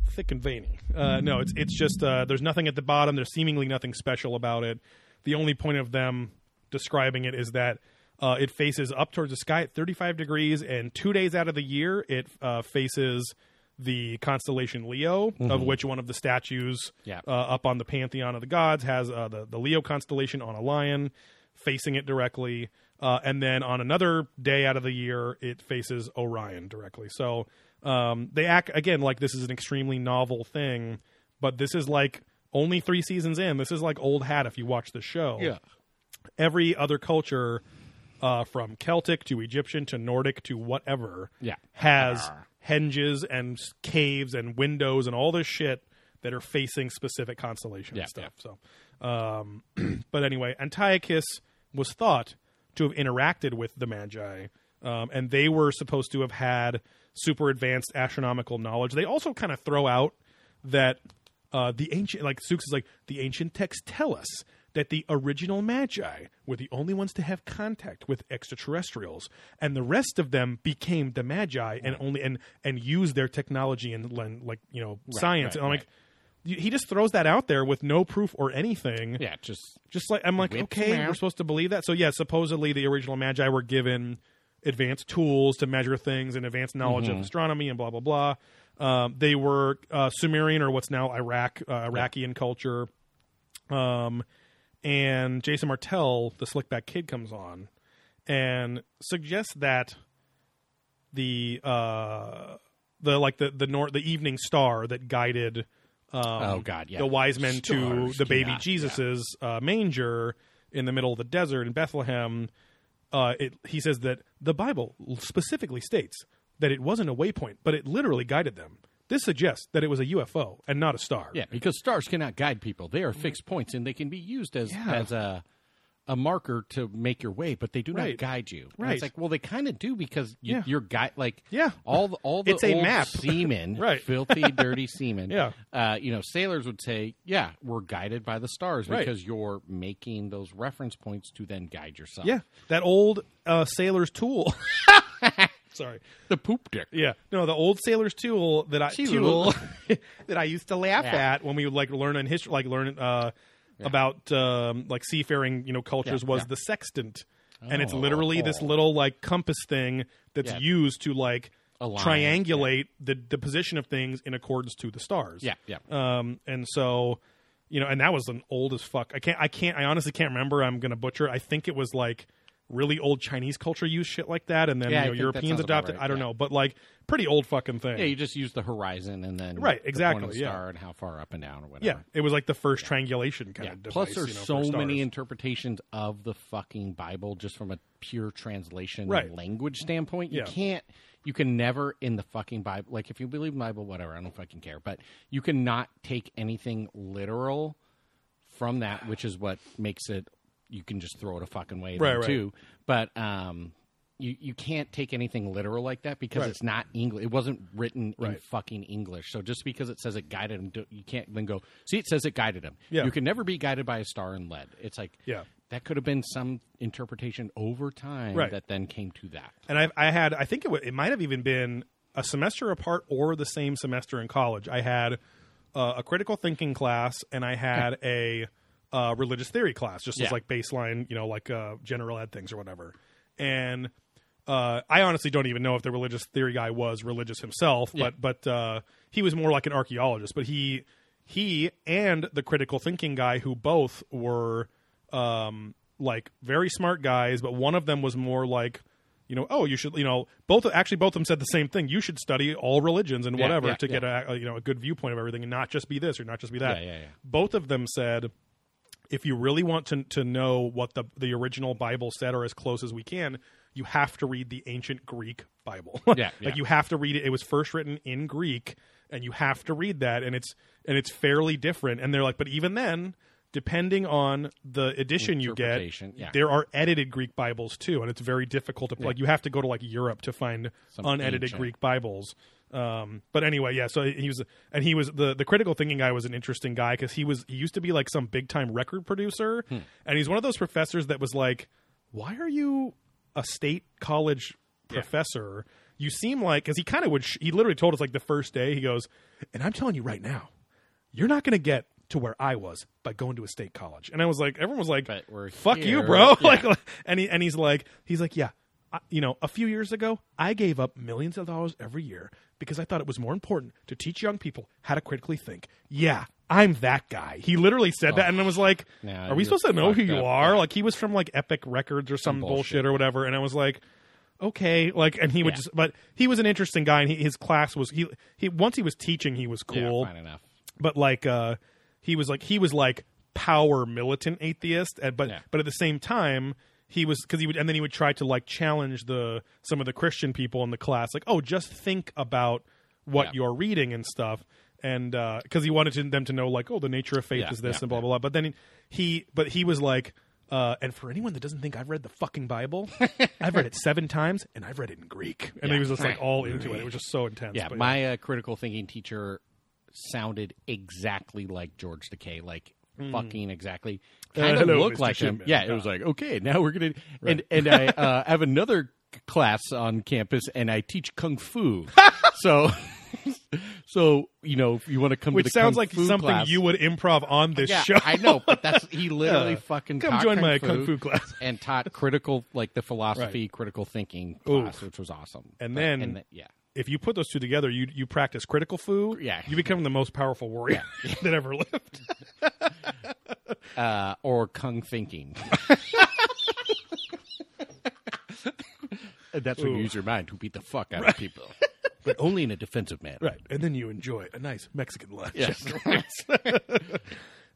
Thick and veiny. Uh no it's it's just uh there's nothing at the bottom. There's seemingly nothing special about it. The only point of them describing it is that uh, it faces up towards the sky at 35 degrees, and two days out of the year, it uh, faces the constellation Leo, of which one of the statues Yeah. uh, up on the pantheon of the gods has uh, the the Leo constellation on a lion facing it directly, uh, and then on another day out of the year, it faces Orion directly. So um, they act again like this is an extremely novel thing, but this is like only three seasons in. This is like old hat if you watch the show Yeah, every other culture, uh, from Celtic to Egyptian to Nordic to whatever, Yeah. has henges and caves and windows and all this shit that are facing specific constellations Yeah, and stuff. So, um, but anyway, Antiochus was thought to have interacted with the Magi, um, and they were supposed to have had super advanced astronomical knowledge. They also kind of throw out that uh, the ancient, like Sukes is like, the ancient texts tell us that the original Magi were the only ones to have contact with extraterrestrials, and the rest of them became the Magi and only and and used their technology and like you know science. right, and I'm right. like, he just throws that out there with no proof or anything. Yeah, just Just like I'm like, okay, we're supposed to believe that. So yeah, supposedly the original Magi were given advanced tools to measure things and advanced knowledge Mm-hmm. of astronomy and blah blah blah. Um, they were uh, Sumerian or what's now Iraq, uh, Iraqian culture. Um, and Jason Martell, the Slickback Kid, comes on and suggests that the uh, the like the the nor- the evening star that guided um, Oh, God, yeah. the wise men to the baby cannot- Jesus's uh, manger in the middle of the desert in Bethlehem. Uh, it, he says that the Bible specifically states that it wasn't a waypoint, but it literally guided them. This suggests that it was a UFO and not a star. yeah, because stars cannot guide people. They are fixed points, and they can be used as Yeah. as a a marker to make your way, but they do Right. not guide you. And Right. it's like, well, they kind of do because you, Yeah. your guy, like, Yeah. all the, all the It's a old map. seamen, Right. filthy, dirty seamen. Yeah. uh, you know, sailors would say, yeah, we're guided by the stars Right. because you're making those reference points to then guide yourself. Yeah, that old uh, sailor's tool. Sorry. the poop dick. Yeah, no, the old sailor's tool that I Tool. that I used to laugh Yeah. at when we would like learn in history, like learn uh, about um, like seafaring, you know, cultures Yeah, was yeah. the sextant, and it's Oh. literally this little like compass thing that's Yeah. used to like Align, triangulate the the position of things in accordance to the stars. Yeah, yeah. Um, and so, you know, and that was an old as fuck. I can't, I can't, I honestly can't remember. I'm gonna butcher. it. I think it was like really old Chinese culture used shit like that, and then Yeah, you know, Europeans adopted. right, I don't yeah. know, but like pretty old fucking thing. Yeah, you just use the horizon and then Right, the exactly, point of the yeah. and how far up and down or whatever. Yeah, it was like the first triangulation kind Yeah. of device. Plus, there's you know, so many interpretations of the fucking Bible just from a pure translation Right. and language standpoint. You Yeah. can't. You can never in the fucking Bible. Like if you believe in the Bible, whatever. I don't fucking care. But you cannot take anything literal from that, which is what makes it. You can just throw it a fucking way Right, right. too. But um, you you can't take anything literal like that because Right. it's not English. It wasn't written in fucking English. So just because it says it guided him, you can't then go. See, it says it guided him. Yeah. You can never be guided by a star and lead. It's like Yeah. that could have been some interpretation over time Right. that then came to that. and I, I had I think it, w- it might have even been a semester apart or the same semester in college. I had uh, a critical thinking class and I had a uh, religious theory class, just as Yeah. like baseline, you know, like uh, general ed things or whatever. And uh, I honestly don't even know if the religious theory guy was religious himself, Yeah. but but uh, he was more like an archaeologist. But he he and the critical thinking guy, who both were um, like very smart guys, but one of them was more like, you know, oh, you should, you know, both actually both of them said the same thing. You should study all religions and Yeah, whatever yeah, to get a, a you know a good viewpoint of everything, and not just be this or not just be that. Yeah, yeah, yeah. Both of them said, if you really want to to know what the the original Bible said, or as close as we can, you have to read the ancient Greek Bible. Yeah, yeah. like you have to read it. It was first written in Greek, and you have to read that, and it's and it's fairly different. And they're like, but even then, depending on the edition you get, yeah. there are edited Greek Bibles too, and it's very difficult to like. You have to go to like Europe to find Some unedited ancient. Greek Bibles. Um, but anyway, yeah. So he was, and he was the the critical thinking guy was an interesting guy because he was he used to be like some big time record producer, and he's one of those professors that was like, why are you a state college professor? You seem like because he kind of would. Sh- he literally told us like the first day he goes, and I'm telling you right now, you're not going to get to where I was by going to a state college. And I was like, everyone was like, fuck you, bro. Yeah. like, and he and he's like, he's like, yeah. You know, a few years ago, I gave up millions of dollars every year because I thought it was more important to teach young people how to critically think. Yeah, I'm that guy. He literally said that, and I was like, Nah, "Are we supposed to know who you up. are?" Yeah. Like he was from like Epic Records or some bullshit. bullshit. or whatever, and I was like, "Okay." Like, and he would Yeah. just, but he was an interesting guy, and he, his class was he he once he was teaching, he was cool Yeah, enough. but like uh he was like he was like power militant atheist but but at the same time he was because he would and then he would try to like challenge the some of the christian people in the class like oh just think about what Yeah. you're reading and stuff and because he wanted to, them to know like oh the nature of faith Yeah, is this yeah, and blah blah blah but then he but he was like uh, and for anyone that doesn't think I've read the fucking Bible, I've read it seven times and I've read it in Greek. And he was just like all into it. It was just so intense. Yeah, But my uh, critical thinking teacher sounded exactly like George Takei, like fucking exactly. Kind of Hmm. hello, looked Mr. like him. Yeah, it was like okay, now we're gonna and and I uh, have another class on campus, and I teach kung fu. so. So you know, if you want to come, which to the sounds kung like fu something class, you would improv on this yeah, show. I know, but that's he literally Yeah. fucking Come join kung my fu kung fu class. and taught critical, like the philosophy, Right. critical thinking class, which was awesome. And But- then- and th- yeah, if you put those two together, you you practice critical fu. Yeah. you become the most powerful warrior that ever lived. uh, or kung thinking. That's when you use your mind to beat the fuck out of people, but only in a defensive manner. right, and then you enjoy a nice Mexican lunch. Yes,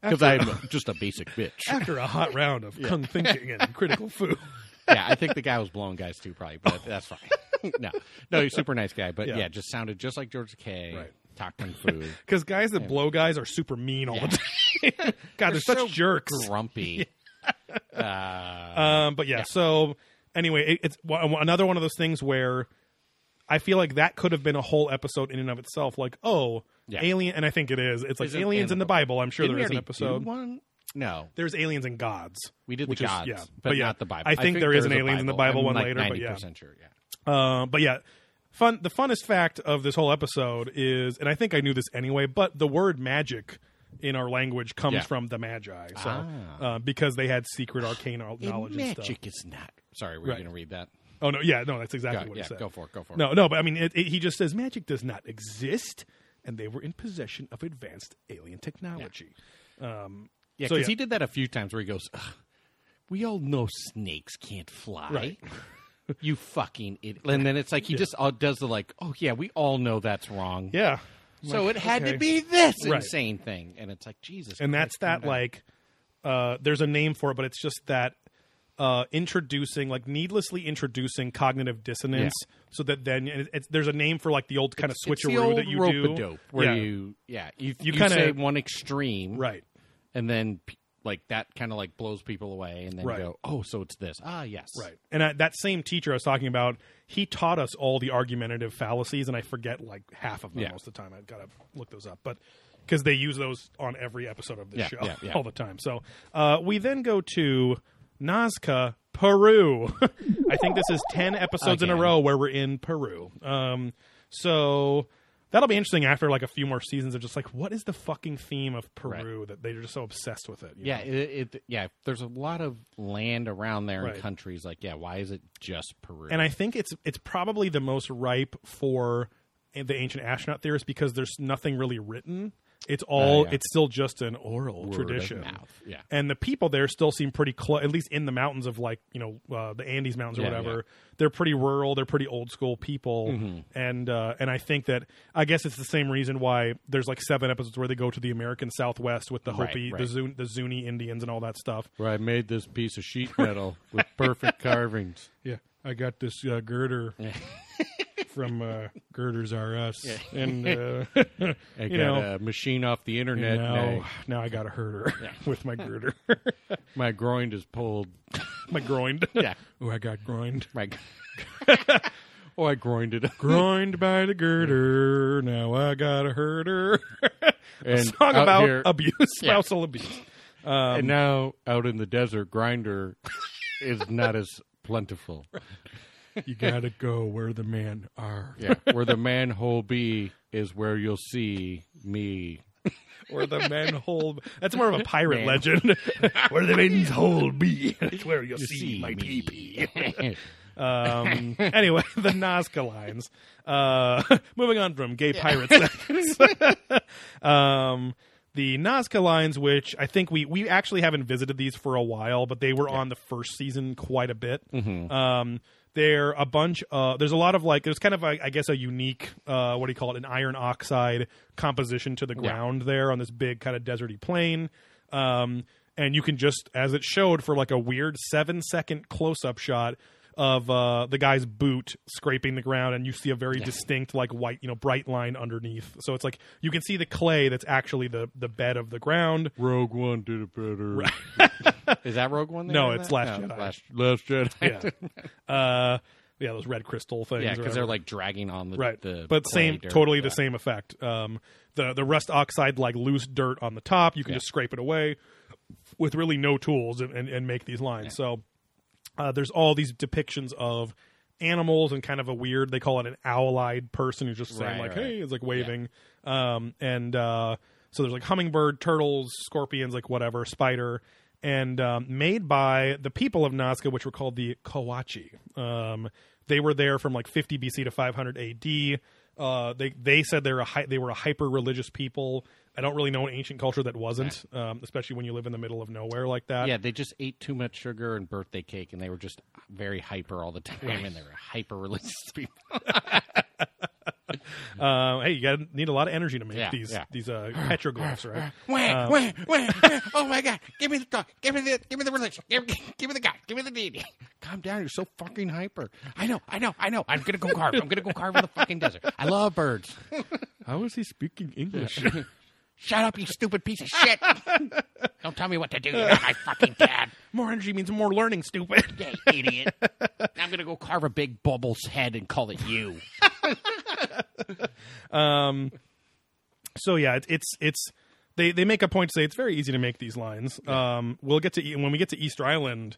because I'm just a basic bitch. After a hot round of kung thinking and critical fu. yeah, I think the guy was blowing guys too, probably, but that's fine. no, no, he's a super nice guy, but Yeah. yeah, just sounded just like George K. Right. Talk kung fu. Because guys that blow guys are super mean all Yeah. the time. God, they're such so jerks. grumpy. Uh, Um, but yeah, so anyway, it, it's another one of those things where I feel like that could have been a whole episode in and of itself. Like, oh, Yeah. alien, and I think it is. It's like Is it aliens in in the Bible. I'm sure didn't there is an episode. One? No, There's aliens and gods. we did the which is- gods, yeah, but, yeah, not the Bible. I think there is an aliens in the Bible I'm one like later, but yeah. 90% sure, yeah. Uh, but yeah, fun. The funnest fact of this whole episode is, and I think I knew this anyway, but the word magic in our language comes Yeah. from the Magi. So Ah. uh, because they had secret arcane knowledge and stuff. magic is not. Sorry, we're Right. going to read that. Oh no, yeah, no, that's exactly Go, what yeah, he said. go for it. Go for it. No, no, but I mean, it, it, he just says magic does not exist, and they were in possession of advanced alien technology. Um, Yeah, So, because yeah. he did that a few times where he goes, "Ugh, "We all know snakes can't fly." Right. you fucking idiot. And then it's like he just uh, does the like, "Oh yeah, we all know that's wrong." yeah, So Like, it had okay. to be this Right. insane thing, and it's like Jesus. and that's Christ, calm that like uh, there's a name for it, but it's just that uh, introducing like needlessly introducing cognitive dissonance, so that then and it, it's, there's a name for like the old kind It's of switcheroo that you do, where yeah, you yeah you You you, kinda- say one extreme, right. and then like that kind of like blows people away, and then Right. you go, "Oh, so it's this." Ah, yes, Right. And uh, that same teacher I was talking about, he taught us all the argumentative fallacies, and I forget like half of them Yeah. most of the time. I've got to look those up. But because they use those on every episode of this Yeah, show yeah, all the time. So uh, we then go to Nazca, Peru. I think this is 10 episodes in a row where we're in Peru. Um, so. That'll be interesting after like a few more seasons of just like what is the fucking theme of Peru that they're just so obsessed with it. you Yeah, know? it, it yeah. There's a lot of land around there Right. in countries like yeah. Why is it just Peru? and I think it's it's probably the most ripe for the ancient astronaut theorists because there's nothing really written. It's all Oh, yeah. it's still just an oral Word tradition. yeah. And the people there still seem pretty close, at least in the mountains of like you know uh, the Andes mountains or Yeah, whatever. yeah. They're pretty rural. They're pretty old school people, Mm-hmm. and uh, and I think that I guess it's the same reason why there's like seven episodes where they go to the American Southwest with the Right, Hopi, the right. Zuni, the Zuni Indians, and all that stuff. where I made this piece of sheet metal with perfect carvings. Yeah, I got this uh, girder from uh, Girders R Us, and uh, I You got know. a machine off the internet. now, and now I got a herder with my girder, my groin is pulled. my groined. Yeah. oh, I got groined. My Oh, I grinded. Grind by the girder. Now I got a herder. a And song out about here- abuse, spousal abuse. and now out in the desert, grinder is not as plentiful. You gotta go where the men are. Yeah, where the manhole be is where you'll see me. Where the men hold. That's more of a pirate Man. legend. where the men's hold be. That's where you'll You see, my me. pee Um, anyway, the Nazca lines. Uh, moving on from gay pirate sex. um, the Nazca lines, which I think we we actually haven't visited these for a while, but they were on the first season quite a bit. Um, they're a bunch. Uh, there's a lot of like. There's kind of a, I guess a unique. Uh, what do you call it? An iron oxide composition to the ground there on this big kind of deserty plain. Um, and you can just, as it showed, for like a weird seven second close up shot of uh, the guy's boot scraping the ground, and you see a very distinct, like white, you know, bright line underneath. So it's like you can see the clay that's actually the the bed of the ground. Rogue One did it better. is that Rogue One? No, it's that? Last No, Jedi. Last, Last Jedi. Yeah, uh, yeah, those red crystal things. yeah, because they're like dragging on the right, the but clay same, dirt. totally the same effect. Um, the the rust oxide like loose dirt on the top. You can Yeah. just scrape it away with really no tools and, and, and make these lines. So uh, there's all these depictions of animals and kind of a weird they call it an owl-eyed person who's just saying Right, like right. hey it's like waving um and uh so there's like hummingbird turtles scorpions like whatever spider and um, made by the people of Nazca, which were called the Cahuachi. Um, they were there from like 50 BC to 500 AD. Uh, they they said they're a hy- they were a hyper religious people. I don't really know an ancient culture that wasn't, um, especially when you live in the middle of nowhere like that. Yeah, they just ate too much sugar and birthday cake, and they were just very hyper all the time, and they were hyper religious people. Uh, hey, you gotta need a lot of energy to make Yeah, these yeah. these uh, petroglyphs, right? Wah, wah, wah. Oh my god! Give me the God! Give me the give me the religion! Give, give me the God! Give me the deity! Calm down! You're so fucking hyper. I know, I know, I know. I'm gonna go carve. I'm gonna go carve in the fucking desert. I love birds. How is he speaking English? Shut up, you stupid piece of shit! Don't tell me what to do. You're not my fucking dad. more energy means more learning, stupid. You idiot. I'm gonna go carve a big bubble's head and call it you. um, so yeah, it's it's it's they they make a point to say it's very easy to make these lines. Um, we'll get to when we get to Easter Island.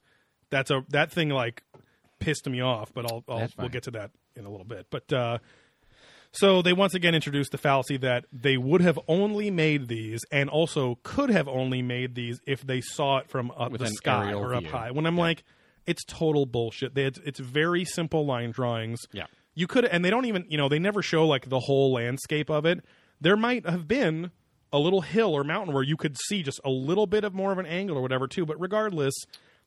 That's a that thing like pissed me off, but I'll, I'll we'll get to that in a little bit. But uh, so they once again introduced the fallacy that they would have only made these, and also could have only made these if they saw it from up With the sky or up view. high. When I'm like, it's total bullshit. They, it's, it's very simple line drawings. Yeah. You could, and they don't even, you know, they never show like the whole landscape of it. There might have been a little hill or mountain where you could see just a little bit of more of an angle or whatever too. But regardless,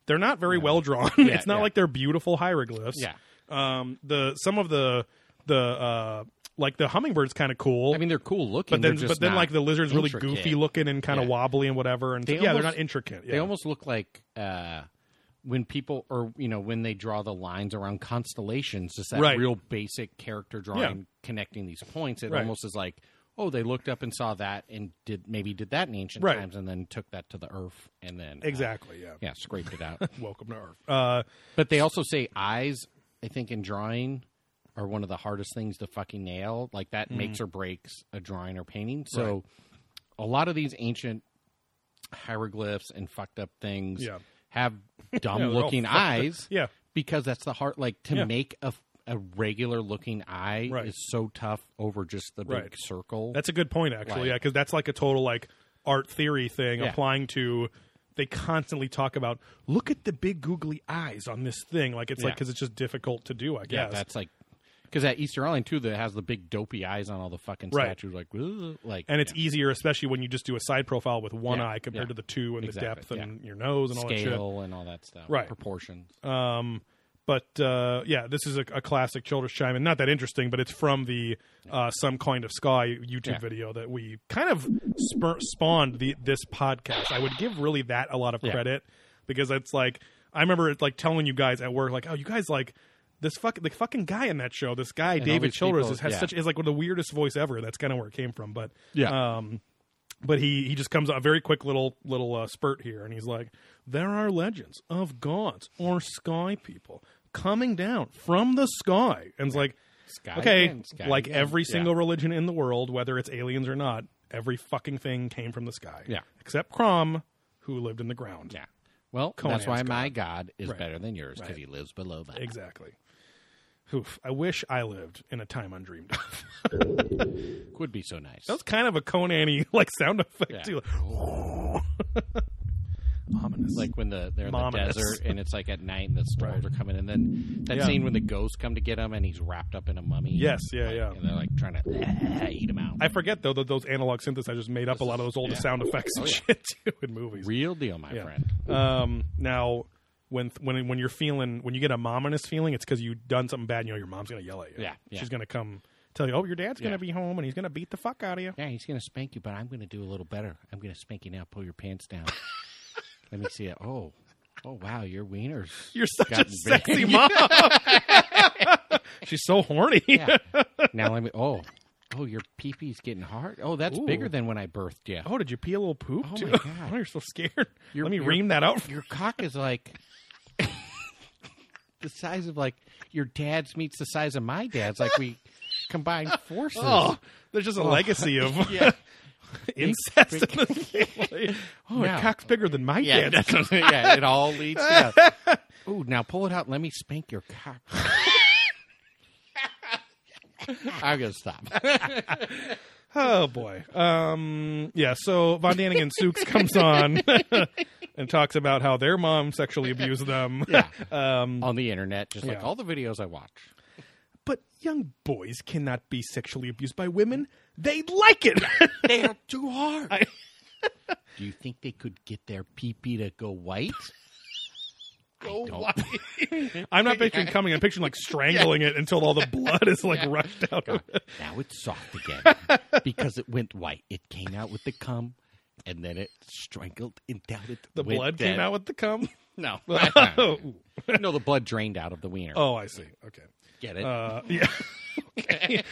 they're not very well drawn. it's not yeah. like they're beautiful hieroglyphs. Yeah. Um. The some of the the uh like the hummingbird's kind of cool. I mean, they're cool looking. but then but then like the lizard's really goofy looking and kind of Yeah. wobbly and whatever. And They yeah, they're not intricate. Yeah. They almost look like uh, when people, or you know, when they draw the lines around constellations, just that Right. real basic character drawing Yeah. connecting these points. It Right. almost is like, oh, they looked up and saw that, and did maybe did that in ancient Right. times, and then took that to the earth, and then uh, exactly. Yeah. yeah, scraped it out. Welcome to Earth. Uh. but they also say eyes. I think in drawing are one of the hardest things to fucking nail. Like that Mm-hmm. makes or breaks a drawing or painting. So a lot of these ancient hieroglyphs and fucked up things Yeah. have dumb Yeah, looking eyes. Yeah. Because that's the hard like to Yeah. make a a regular looking eye Right. is so tough over just the big Right. circle. That's a good point, actually. Right. Yeah, because that's like a total like art theory thing Yeah. applying to. They constantly talk about look at the big googly eyes on this thing. Like it's like because it's just difficult to do. I guess yeah, that's like because at Easter Island too, that has the big dopey eyes on all the fucking Right. statues. Like, like, and it's easier, especially when you just do a side profile with one Yeah, eye compared yeah. to the two and Exactly, the depth and yeah. your nose and all that shit. scale and all that stuff, Right. Proportions. Um, but uh, yeah, this is a, a classic Childress chime, and not that interesting, but it's from the uh, some kind of sky YouTube Yeah. video that we kind of spur- spawned the this podcast. I would give really that a lot of Yeah. credit because it's like I remember it like telling you guys at work, like, oh, you guys like. This fuck the fucking guy in that show, this guy all David Childress, people- has yeah. such is like one of the weirdest voice ever. That's kind of where it came from, but Yeah. um, but he he just comes a very quick little little uh, spurt here, and he's like, "There are legends of gods or sky people, coming down from the sky, and it's like, Sky okay, again, like again. every Yeah. single religion in the world, whether it's aliens or not, every fucking thing came from the sky. Yeah. except Crom, who lived in the ground. Yeah. Well, that's why God. my God is Right. better than yours because Right. he lives below that. exactly. Oof, I wish I lived in a time undreamed of. Would be so nice. That was kind of a Conan-y like sound effect Yeah. too. Ominous. like when the they're in the Mominous. desert and it's like at night and the storms are coming and then that Yeah. scene when the ghosts come to get him and he's wrapped up in a mummy. Yes, yeah, Like, yeah. And they're like trying to eat him out. I forget though that those analog synthesizers made up a lot of those old sound effects and shit too in movies. Real deal, my Yeah. friend. Um, now, when when when you're feeling when you get a ominous feeling, it's because you've done something bad. and You know your mom's gonna yell at you. Yeah, yeah. she's gonna come tell you, "Oh, your dad's gonna Yeah. be home and he's gonna beat the fuck out of you." Yeah, he's gonna spank you, but I'm gonna do a little better. I'm gonna spank you now. Pull your pants down. Let me see it. Oh, oh wow, your wiener's You're such a gotten big. sexy mom. she's so horny. Yeah. now let me. Oh, oh, your pee pee's getting hard. Oh, that's Ooh. bigger than when I birthed you. Oh, did you pee a little poop Oh too? my God. oh, you're so scared. Your- Let me your- ream that out. Your cock is like the size of like your dad's meets the size of my dad's. Like we combined forces. Oh, there's just a legacy of yeah. incest in the family. Oh, Now- your cock's bigger than my Yeah, dad's. definitely. yeah, it all leads together. Ooh, now pull it out. and Let me spank your cock. I'm gonna stop. Oh boy. Um yeah, so Von Daniken Sooks comes on and talks about how their mom sexually abused them. Yeah, Um on the internet, just like Yeah. all the videos I watch. but young boys cannot be sexually abused by women. They like it. They are too hard. I- Do you think they could get their pee pee to go white? Go white. I'm not picturing coming. I'm picturing like strangling it until all the blood is like rushed out. Now it's soft again because it went white. It came out with the cum, and then it strangled and down it. The blood came out with the cum. No, oh, no, the blood drained out of the wiener. oh, I see. Okay. Get it? Uh, yeah. okay.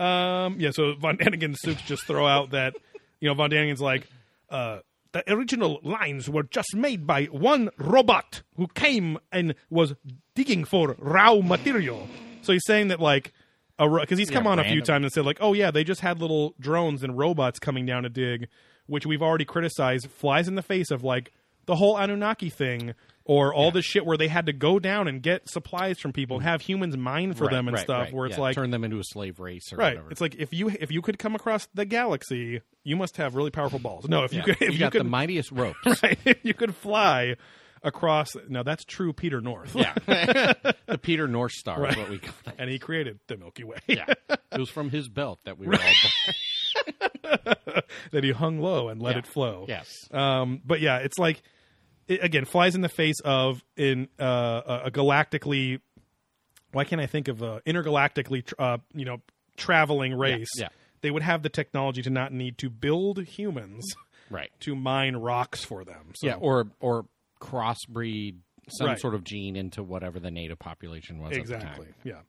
Um, yeah. So Von Daniken Sooks just throw out that you know Von Daniken's like uh, the original lines were just made by one robot who came and was digging for raw material. So he's saying that like because he's come Yeah, on a few times and said like, oh yeah, they just had little drones and robots coming down to dig, which we've already criticized flies in the face of like the whole Anunnaki thing. Or all this shit where they had to go down and get supplies from people, mm-hmm. have humans mine for Right, them and right, stuff. right. Where it's Yeah, like, turn them into a slave race or right? whatever. It's like if you if you could come across the galaxy, you must have really powerful balls. No, if you could, if you you, got could, the mightiest rope. right, if you could fly across. Now that's true, Peter North. yeah, the Peter North Star is what we call it. and he created the Milky Way. Yeah, it was from his belt that we were all. that he hung low and let Yeah. it flow. Yes. Um, but yeah, it's like it, again flies in the face of in uh, a, galactically. Why can't I think of a intergalactically uh, you know traveling race? yeah. They would have the technology to not need to build humans Right. to mine rocks for them. So, Yeah, or or crossbreed some Right. sort of gene into whatever the native population was. Exactly. Yeah.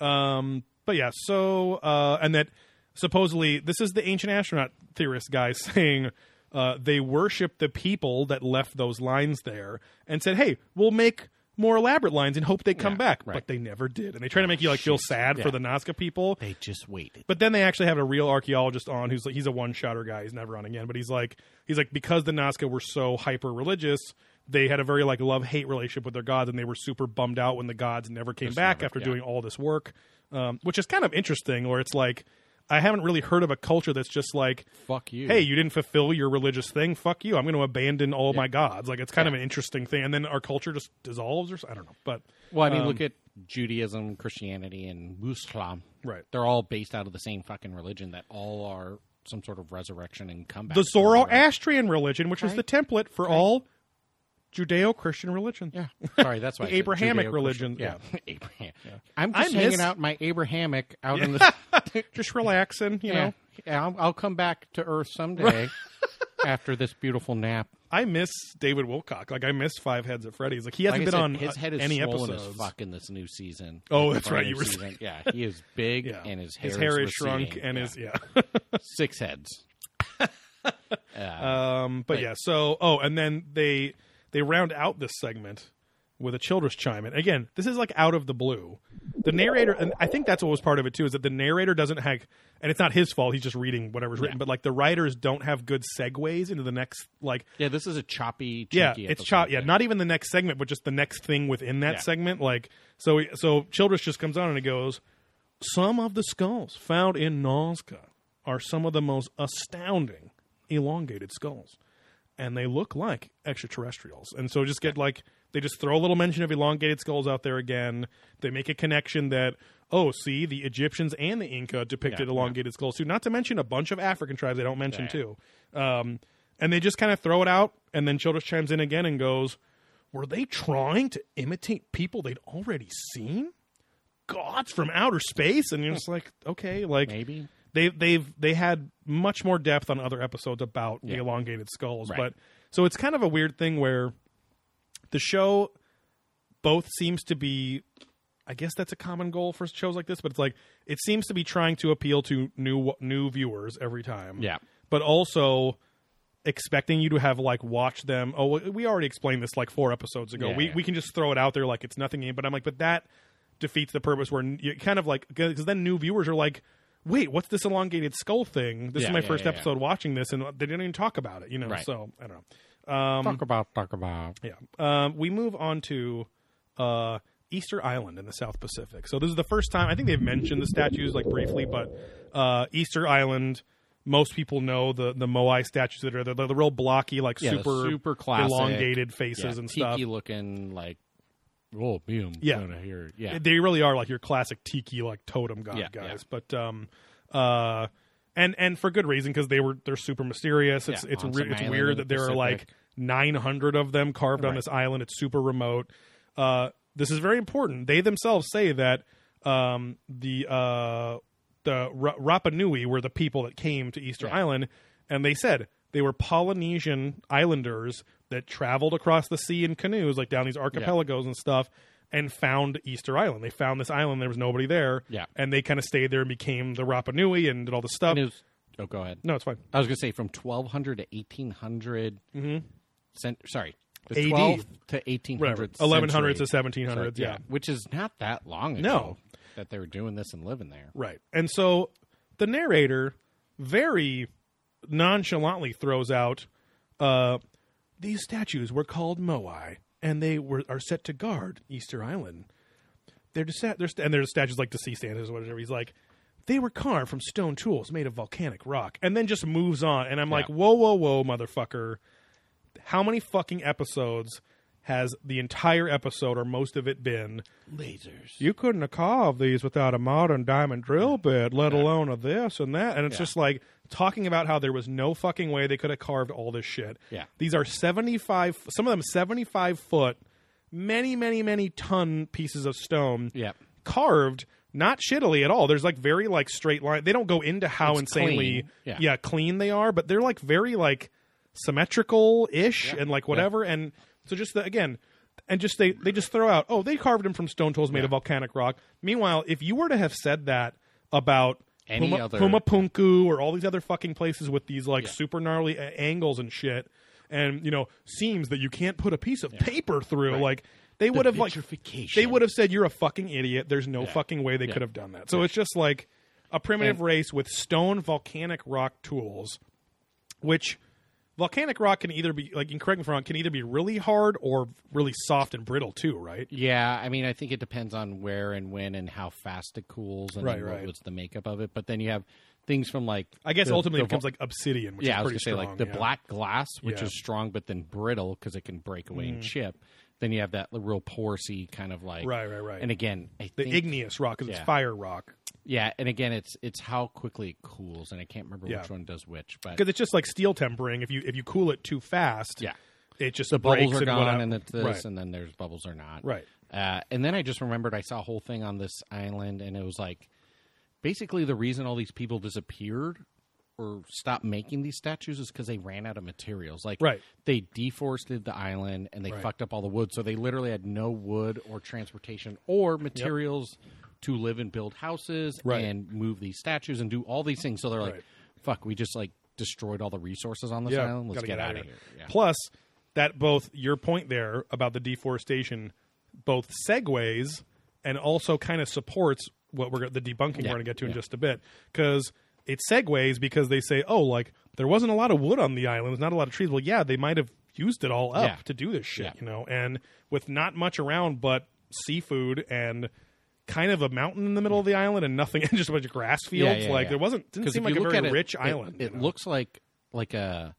Um, but yeah, so uh, and that supposedly this is the ancient astronaut theorist guy saying uh, they worship the people that left those lines there and said, "Hey, we'll make." More elaborate lines and hope they come Yeah, back, right. but they never did, and they try to make you like feel sad Yeah. for the Nazca people. They just waited. But then they actually have a real archaeologist on who's like he's a one shotter guy. He's never on again. But he's like he's like because the Nazca were so hyper religious, they had a very like love hate relationship with their gods, and they were super bummed out when the gods never came back never- after yeah. doing all this work. Um, which is kind of interesting. Or it's like I haven't really heard of a culture that's just like, Fuck you. hey, you didn't fulfill your religious thing. Fuck you. I'm going to abandon all my gods. Like it's kind of an interesting thing. And then our culture just dissolves, or I don't know. But Well, I mean, um, look at Judaism, Christianity, and Muslim. Right. They're all based out of the same fucking religion that all are some sort of resurrection and comeback. the? Zoroastrian religion, which is the template for all Judeo-Christian religion. Yeah. Sorry, that's why The I said Abrahamic Judeo-Christian. religion, Yeah. Abraham. I'm just I hanging out my Abrahamic out in the. just relaxing, you yeah. know. Yeah, I'll, I'll come back to Earth someday after this beautiful nap. I miss David Wilcock. Like I miss Five Heads at Freddy's. Like he hasn't Like I been said, on his uh, head is any swollen episodes. as fuck in this new season. Oh, Like, that's right, you were season. Yeah, he is big Yeah, and his hair his hair is, is shrunk receding. and Yeah. his yeah. six heads. Um, but yeah, so oh, and then they they round out this segment with a Childress chime in. Again, this is like out of the blue. The narrator, and I think that's what was part of it too, is that the narrator doesn't have, and it's not his fault. He's just reading whatever's written, but like the writers don't have good segues into the next, like, Yeah, this is a choppy. yeah, it's episode. chop. Yeah, not even the next segment, but just the next thing within that Yeah. segment. Like, so, so Childress just comes on and he goes, "Some of the skulls found in Nazca are some of the most astounding elongated skulls, and they look like extraterrestrials." And so, just get like they just throw a little mention of elongated skulls out there again. They make a connection that. Oh, see, the Egyptians and the Inca depicted Yeah, elongated skulls too. Not to mention a bunch of African tribes they don't mention Yeah. too. Um, and they just kind of throw it out, and then Childress chimes in again and goes, "Were they trying to imitate people they'd already seen? Gods from outer space?" And you're just like, okay, like Maybe. They they've they had much more depth on other episodes about the elongated skulls, Right. but so it's kind of a weird thing where the show both seems to be I guess that's a common goal for shows like this, but it's like it seems to be trying to appeal to new new viewers every time. Yeah. But also expecting you to have like watched them. Oh, we already explained this like four episodes ago. Yeah, we yeah. we can just throw it out there like it's nothing. But I'm like, but that defeats the purpose. Where you kind of like because then new viewers are like, wait, what's this elongated skull thing? This is my yeah, first yeah, yeah. episode watching this, and they didn't even talk about it. You know, Right. so I don't know. Um, talk about talk about. yeah. Um, we move on to uh, Easter Island in the South Pacific. So this is the first time I think they've mentioned the statues like briefly, but uh, Easter Island. Most people know the the Moai statues that are the, the, the real blocky, like Yeah, super super classic, elongated faces yeah, and tiki stuff. looking like. Oh, boom! Yeah. Yeah, They really are like your classic tiki like totem god Yeah, guys. But um, uh, and and for good reason because they were they're super mysterious. It's Yeah, it's on re- some it's island in weird the that there are like Pacific. 900 of them carved on Right. this island. It's super remote. Uh, this is very important. They themselves say that um, the uh, the Ra- Rapa Nui were the people that came to Easter. Island, and they said they were Polynesian islanders that traveled across the sea in canoes, like down these archipelagos and stuff, and found Easter Island. They found this island. There was nobody there, Yeah. and they kind of stayed there and became the Rapa Nui and did all the stuff. Was- oh, go ahead. no, it's fine. I was going to say from 1200 to 1800. Cent, sorry, the AD. 12th to 1800. Whatever, 1100s to century. 1700s. So, yeah. which is not that long ago. No. that they were doing this and living there. Right. And so the narrator very nonchalantly throws out uh, these statues were called Moai, and they were are set to guard Easter Island. They're just they're and there's statues like the sea standards or whatever. He's like, they were carved from stone tools made of volcanic rock, and then just moves on. And I'm like, whoa, whoa, whoa, motherfucker! How many fucking episodes has the entire episode or most of it been? Lasers. you couldn't have carved these without a modern diamond drill bit, let alone a this and that. And it's Yeah. just like talking about how there was no fucking way they could have carved all this shit. Yeah. These are 75, some of them 75 foot, many, many, many ton pieces of stone Yeah. carved. Not shittily at all. There's like very like straight line. They don't go into how It's insanely clean. Yeah. clean they are, but they're like very like symmetrical ish Yeah. and like whatever. And so just the, again, and just they they just throw out, oh, they carved him from stone tools made Yeah. of volcanic rock. Meanwhile, if you were to have said that about Any Puma, other- Pumapunku or all these other fucking places with these like Yeah. super gnarly a- angles and shit, and you know seams that you can't put a piece of paper through, Right. like they would have like they would have said you're a fucking idiot. There's no Yeah. fucking way they Yeah. could have done that. So it's just like a primitive And- race with stone volcanic rock tools, which volcanic rock can either be like, and correct me if I'm wrong, can either be really hard or really soft and brittle too, right? Yeah, I mean, I think it depends on where and when and how fast it cools and Right, right. was the makeup of it. But then you have things from like I guess the- ultimately the it becomes like obsidian, which yeah, is I was gonna say like the yeah. black glass, which Yeah. is strong but then brittle because it can break away and mm. chip. Then you have that real porosy kind of like Right, right, right. And again, I the think, igneous rock because it's fire rock. Yeah, and again, it's it's how quickly it cools, and I can't remember Yeah. which one does which, but Because it's just like steel tempering. If you if you cool it too fast, yeah, it just the bubbles are gone, and it's this, right. and then there's bubbles or not, Right. Uh, and then I just remembered I saw a whole thing on this island, and it was like basically the reason all these people disappeared or stopped making these statues is because they ran out of materials. Like Right. they deforested the island and they Right. fucked up all the wood, so they literally had no wood or transportation or materials to live and build houses Right. and move these statues and do all these things. So they're like, Right. "Fuck, we just like destroyed all the resources on this yeah, island. Let's gotta get, out of here." Yeah. Plus, that both your point there about the deforestation both segues and also kind of supports what we're the debunking we're going to get to in just a bit because it segues because they say, oh, like there wasn't a lot of wood on the island, There's not a lot of trees. Well, yeah, they might have used it all up Yeah. to do this shit, Yeah. you know, and with not much around but seafood and kind of a mountain in the middle of the island and nothing, just a bunch of grass fields. like there wasn't didn't seem like a very it, rich it- island. It, you know? looks like like uh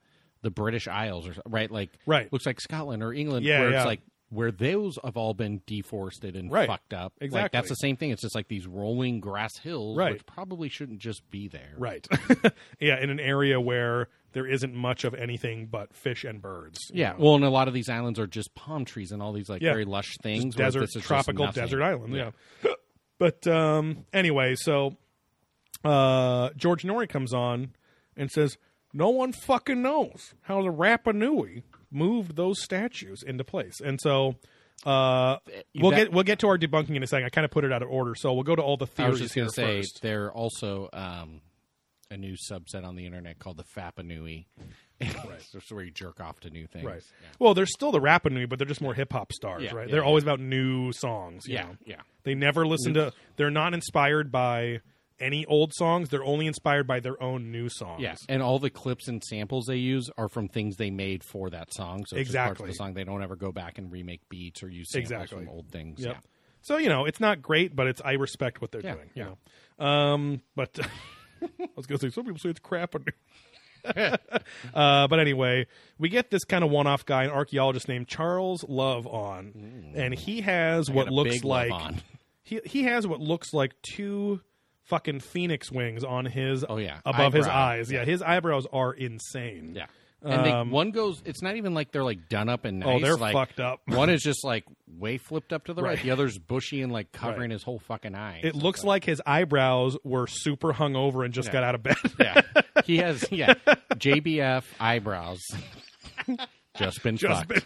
the British Isles or right, like Right. looks like Scotland or England, Yeah, where yeah. it's like where those have all been deforested and Right. fucked up. Like Exactly. that's the same thing. It's just like these rolling grass hills, Right. which probably shouldn't just be there. Right. yeah, in an area where there isn't much of anything but fish and birds. Yeah. know. Well, and a lot of these islands are just palm trees and all these like Yeah. very lush things. Just desert, tropical desert island. Yeah. But um, anyway, so uh, George Noory comes on and says, "No one fucking knows how the Rapa Nui moved those statues into place," and so. Uh, we'll bet- get we'll get to our debunking in a second. I kind of put it out of order, so we'll go to all the I theories was just here going to say first. they're also um, a new subset on the internet called the Fapanui. Right. so where you jerk off to new things. Right. Yeah. Well, they're still the Rapa Nui, but they're just more hip hop stars, Yeah, right? yeah, they're yeah. always about new songs. you Yeah, know? yeah. They never listen to. They're not inspired by any old songs. They're only inspired by their own new songs. Yeah, and all the clips and samples they use are from things they made for that song. So it's just parts Exactly. the song. They don't ever go back and remake beats or use samples Exactly. from old things. Yep. Yeah. So you know, it's not great, but it's I respect what they're Yeah, doing. You know, um, but I was going to say some people say it's crap. uh, but anyway, we get this kind of one-off guy, an archaeologist named Charles Love, on, and he has what looks like he he has what looks like two fucking phoenix wings on his Oh, yeah. above his eyes. Yeah, his eyebrows are insane. Yeah. And Um, they, one goes. It's not even like they're like done up and nice. Oh, they're like, fucked up. One is just like way flipped up to the right. Right. The other's bushy and like covering his whole fucking eye. It looks like his eyebrows were super hungover and just got out of bed. yeah. He has yeah JBF eyebrows. just been just fucked.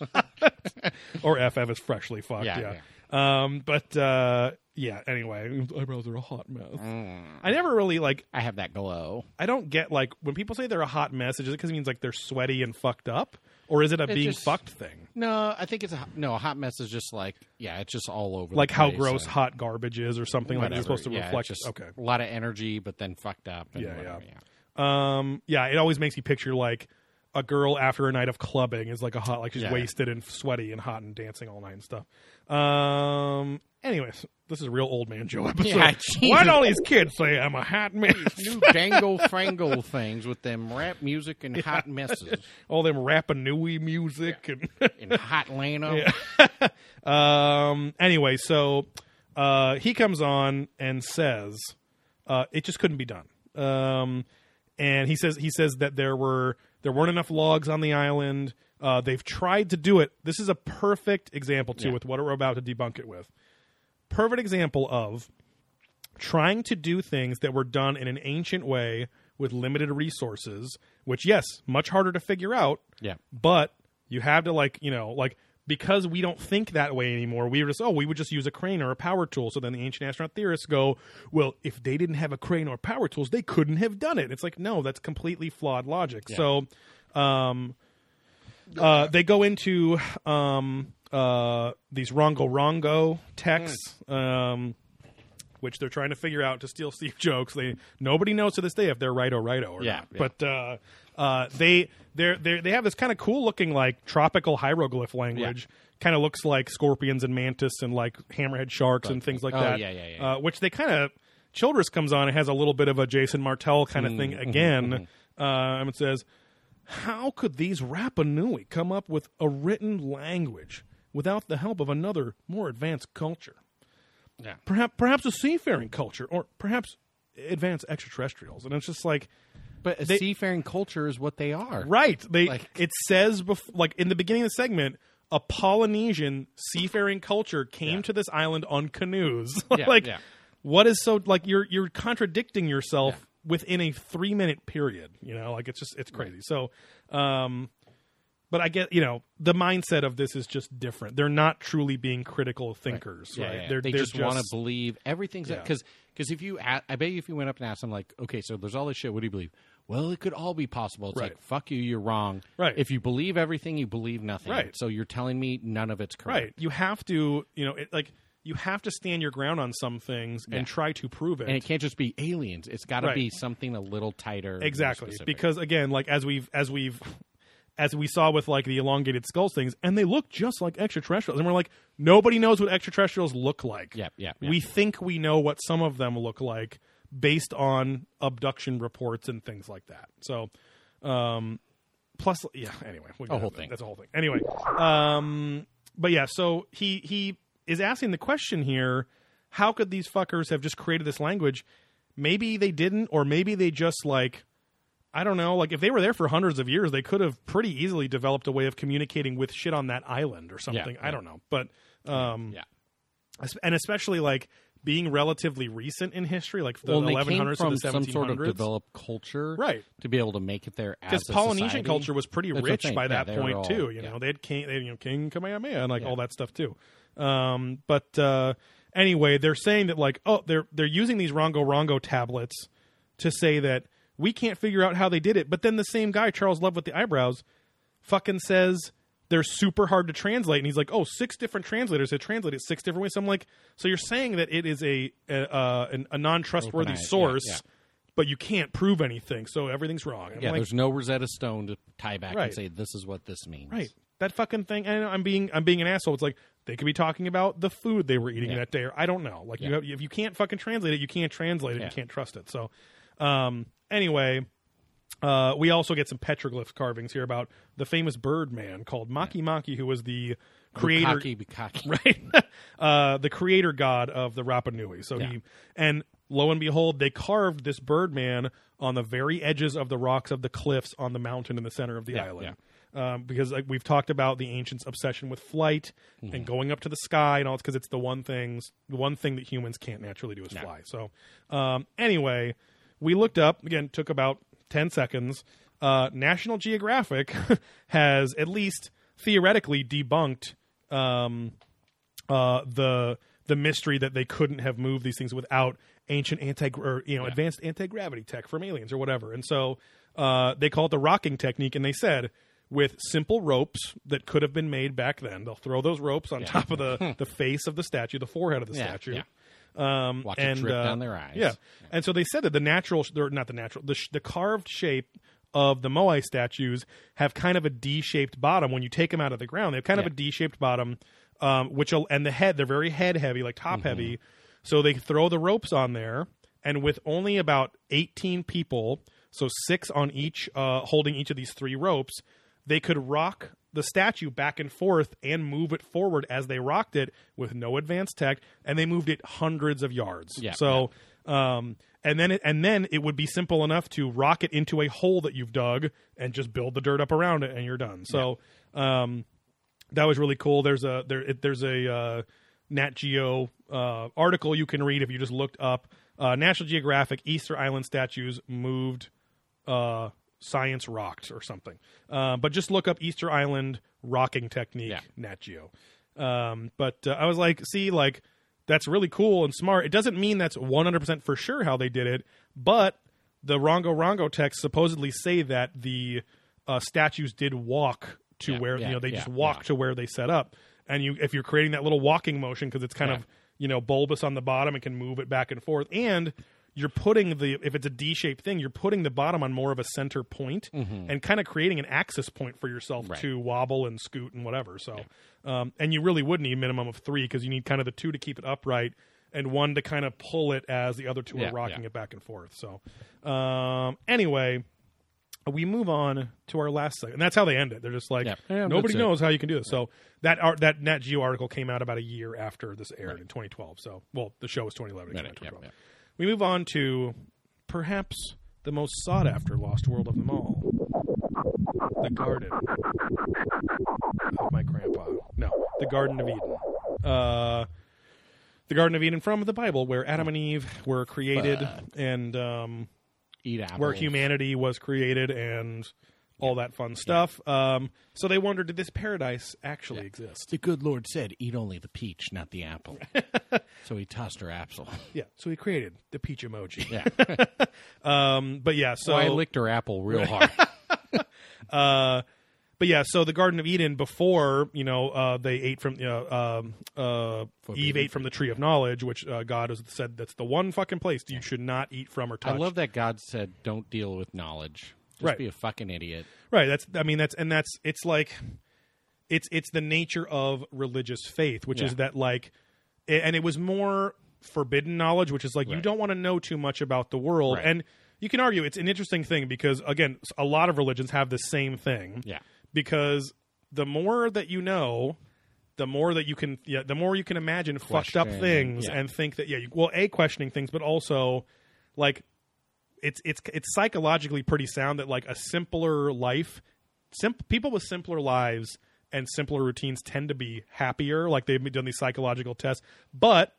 been or FF is freshly fucked. Yeah. Yeah, Um, but uh, yeah. Anyway, eyebrows are a hot mess. Mm. I never really like. I have that glow. I don't get like when people say they're a hot mess. Is it because it means like they're sweaty and fucked up, or is it a It being just- fucked thing? No, I think it's a no. A hot mess is just like yeah, it's just all over. Like how place gross and hot garbage is, or something like whatever. it's supposed to yeah, reflect. Just okay. a lot of energy, but then fucked up. And Yeah, whatever, yeah. Um, yeah, it always makes you picture like a girl after a night of clubbing is like a hot, like she's Yeah. wasted and sweaty and hot and dancing all night and stuff. Um, anyways, this is a real old man Joe episode. Yeah, Why Jesus. do all these kids say I'm a hot mess? New dangle fangle things with them rap music and hot messes all them Rapanui music and in hot Lano. um. Anyway, so uh, he comes on and says uh, it just couldn't be done. Um, and he says he says that there were there weren't enough logs on the island. Uh, they've tried to do it. This is a perfect example too Yeah. with what we're about to debunk it with. Perfect example of trying to do things that were done in an ancient way with limited resources, which yes, much harder to figure out Yeah. but you have to like you know like because we don't think that way anymore we were just oh we would just use a crane or a power tool so then the ancient astronaut theorists go well if they didn't have a crane or power tools they couldn't have done it it's like no that's completely flawed logic so um uh they go into um uh these rongo rongo texts um which they're trying to figure out to steal Steve jokes. They nobody knows to this day if they're righto righto or Yeah, not. yeah. But uh, uh, they they they they have this kind of cool looking like tropical hieroglyph language. Kind of looks like scorpions and mantis and like hammerhead sharks and things like Oh, that. yeah, yeah, yeah. Uh, which they kind of Childress comes on and has a little bit of a Jason Martell kind of thing Mm-hmm, again. Um, it says, "How could these Rapa Nui come up with a written language without the help of another more advanced culture?" Yeah. perhaps perhaps a seafaring culture or perhaps advanced extraterrestrials and it's just like But a They- seafaring culture is what they are. right they Like- it says like in the beginning of the segment a polynesian seafaring culture came Yeah. to this island on canoes Yeah, like yeah. what is so like you're you're contradicting yourself. Within a 3 minute period you know like it's just it's crazy so um but I get, you know, the mindset of this is just different. They're not truly being critical thinkers, Yeah, right? yeah. They're, they they're just, want to believe everything's Yeah. because because if you I bet you if you went up and asked them like okay so there's all this shit what do you believe well, it could all be possible. It's Right. like, fuck you, you're wrong. Right. If you believe everything, you believe nothing. Right. So you're telling me none of it's correct. Right. You have to, you know, it, like you have to stand your ground on some things Yeah. and try to prove it. And it can't just be aliens. It's got to Right. be something a little tighter. exactly because again, like as we've as we've as we saw with like the elongated skulls things, and they look just like extraterrestrials, and we're like, nobody knows what extraterrestrials look like. Yeah, yeah. yep. We think we know what some of them look like based on abduction reports and things like that. So, um, plus, yeah. Anyway, A whole thing. That's a whole thing. Anyway, um, but yeah. So he he is asking the question here: How could these fuckers have just created this language? Maybe they didn't, or maybe they just like. I don't know. Like, if they were there for hundreds of years, they could have pretty easily developed a way of communicating with shit on that island or something. I yeah. don't know. But, um, yeah. and especially like being relatively recent in history, like the Well, 1100s came from to the 1700s. some sort of developed culture, Right. To be able to make it there because Polynesian society. culture was pretty That's rich by Yeah, that point all- too. You yeah. know, they had king, they had, you know, King Kamehameha and like Yeah. all that stuff too. Um, but uh, anyway, they're saying that like, oh, they're they're using these Rongo Rongo tablets to say that we can't figure out how they did it. But then the same guy, Charles Love with the eyebrows, fucking says they're super hard to translate, and he's like, oh, six different translators have translated it six different ways. So I'm like, so you're saying that it is a a, uh, an- a non trustworthy eye, yeah, source. yeah. But you can't prove anything, so everything's wrong. I'm Yeah, like, there's no Rosetta Stone to tie back Right. and say this is what this means. Right. That fucking thing. And I'm being I'm being an asshole. It's like they could be talking about the food they were eating Yeah. that day, or I don't know. Like you Yeah. have, if you can't fucking translate it, you can't translate it. Yeah. You can't trust it. So, um, anyway, uh, we also get some petroglyph carvings here about the famous bird man called Makemake, who was the creator Bukkake, bukkake. right? uh, the creator god of the Rapa Nui. So he and lo and behold, they carved this bird man on the very edges of the rocks of the cliffs on the mountain in the center of the Yeah, island. Um, because like we've talked about the ancients' obsession with flight and going up to the sky and all, it's because it's the one things, the one thing that humans can't naturally do is No. fly. So um, anyway, we looked up again. Took about ten seconds. Uh, National Geographic has at least theoretically debunked um, uh, the the mystery that they couldn't have moved these things without ancient anti or you know advanced anti gravity tech from aliens or whatever. And so uh, they call it the rocking technique, and they said with simple ropes that could have been made back then, they'll throw those ropes on top of the the face of the statue, the forehead of the Yeah, statue. yeah. Um, Watch it and, drip uh, down their eyes. Yeah, and so they said that the natural, or not the natural, the, sh- the carved shape of the Moai statues have kind of a D-shaped bottom. When you take them out of the ground, they have kind of a D-shaped bottom, um, which and the head they're very head heavy, like top Mm-hmm. heavy. So they throw the ropes on there, and with only about eighteen people, so six on each, uh, holding each of these three ropes, they could rock the statue back and forth and move it forward as they rocked it with no advanced tech, and they moved it hundreds of yards. Yeah, so, um, and then it, and then it would be simple enough to rock it into a hole that you've dug and just build the dirt up around it, and you're done. So, um, that was really cool. There's a there it, there's a uh, Nat Geo uh, article you can read if you just looked up uh, National Geographic Easter Island statues moved uh, science rocked or something. Uh, but just look up Easter Island rocking technique Yeah. Nat Geo. Um, but uh, I was like, see, like that's really cool and smart. It doesn't mean that's 100% for sure how they did it, but the Rongo Rongo texts supposedly say that the uh, statues did walk to Yeah, where yeah, you know they just walk to where they set up. And you, if you're creating that little walking motion because it's kind of you know bulbous on the bottom and can move it back and forth, and you're putting the if it's a D-shaped thing, you're putting the bottom on more of a center point and kind of creating an axis point for yourself Mm-hmm. Right. to wobble and scoot and whatever. So, um, and you really would need a minimum of three because you need kind of the two to keep it upright and one to kind of pull it as the other two Yeah, are rocking yeah. it back and forth. So, um, anyway, we move on to our last segment. And that's how they end it. They're just like, Yeah. Yeah, nobody that's it. knows how you can do this. So that art, that Nat Geo article came out about a year after this aired in 2012. So, well, the show was 2011. Right, out in yeah, 2012. We move on to perhaps the most sought after Lost World of them all the Garden of my grandpa. No, the Garden of Eden. Uh, the Garden of Eden from the Bible, where Adam and Eve were created and um, Eat apples. where humanity was created and all that fun stuff. Um, so they wondered, did this paradise actually exist? The good Lord said, "Eat only the peach, not the apple." so he tossed her apple. Yeah. So he created the peach emoji. Yeah. Um, but yeah, so so I licked her apple real hard. Uh, but yeah, so the Garden of Eden before you know uh, they ate from you know, um, uh, Eve ate from the tree of knowledge, which uh, God has said that's the one fucking place you should not eat from or touch. I love that God said, "Don't deal with knowledge. Just Right. be a fucking idiot." Right. That's I mean that's and that's it's like it's it's the nature of religious faith, which is that like and it was more forbidden knowledge, which is like you don't want to know too much about the world. Right. And you can argue it's an interesting thing because again, a lot of religions have the same thing. Yeah. Because the more that you know, the more that you can yeah, the more you can imagine fucked up things yeah. and think that yeah, you, well, a questioning things, but also like it's it's it's psychologically pretty sound that like a simpler life, simp- people with simpler lives and simpler routines tend to be happier. Like they've done these psychological tests, but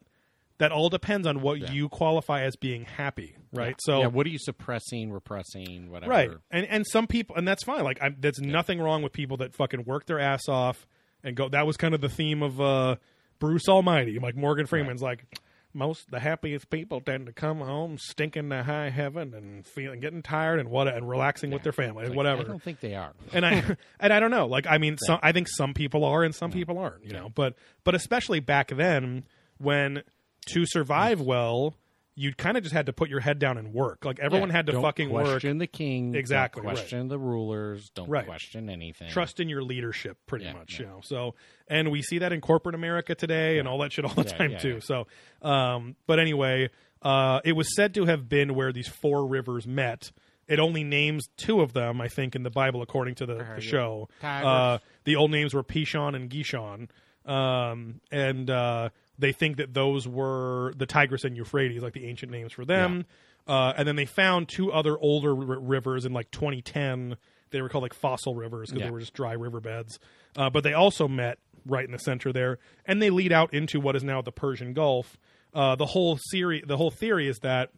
that all depends on what you qualify as being happy, right? So yeah, what are you suppressing, repressing, whatever? right, and and some people, and that's fine. Like I, there's nothing wrong with people that fucking work their ass off and go. That was kind of the theme of uh, Bruce Almighty. Like Morgan Freeman's like. Most the happiest people tend to come home stinking to high heaven and feeling getting tired and what and relaxing with their family Like, whatever I don't think they are. and I and I don't know. Like I mean, some, I think some people are and some people aren't. You know, but but especially back then when to survive mm. well, you kind of just had to put your head down and work. Like everyone Yeah, had to fucking work. question the king. Exactly, right. question the rulers. Don't Right. question anything. Trust in your leadership, pretty Yeah, much. yeah. You know, so and we see that in corporate America today and all that shit all the time too. So, um, but anyway, uh, it was said to have been where these four rivers met. It only names two of them, I think, in the Bible, according to the, the show. Uh, the old names were Pishon and Gishon, um, and uh, they think that those were the Tigris and Euphrates, like the ancient names for them. Uh, and then they found two other older r- rivers in like 2010. They were called like fossil rivers because Yeah. they were just dry riverbeds. Uh, but they also met right in the center there, and they lead out into what is now the Persian Gulf. Uh, the whole theory, the whole theory is that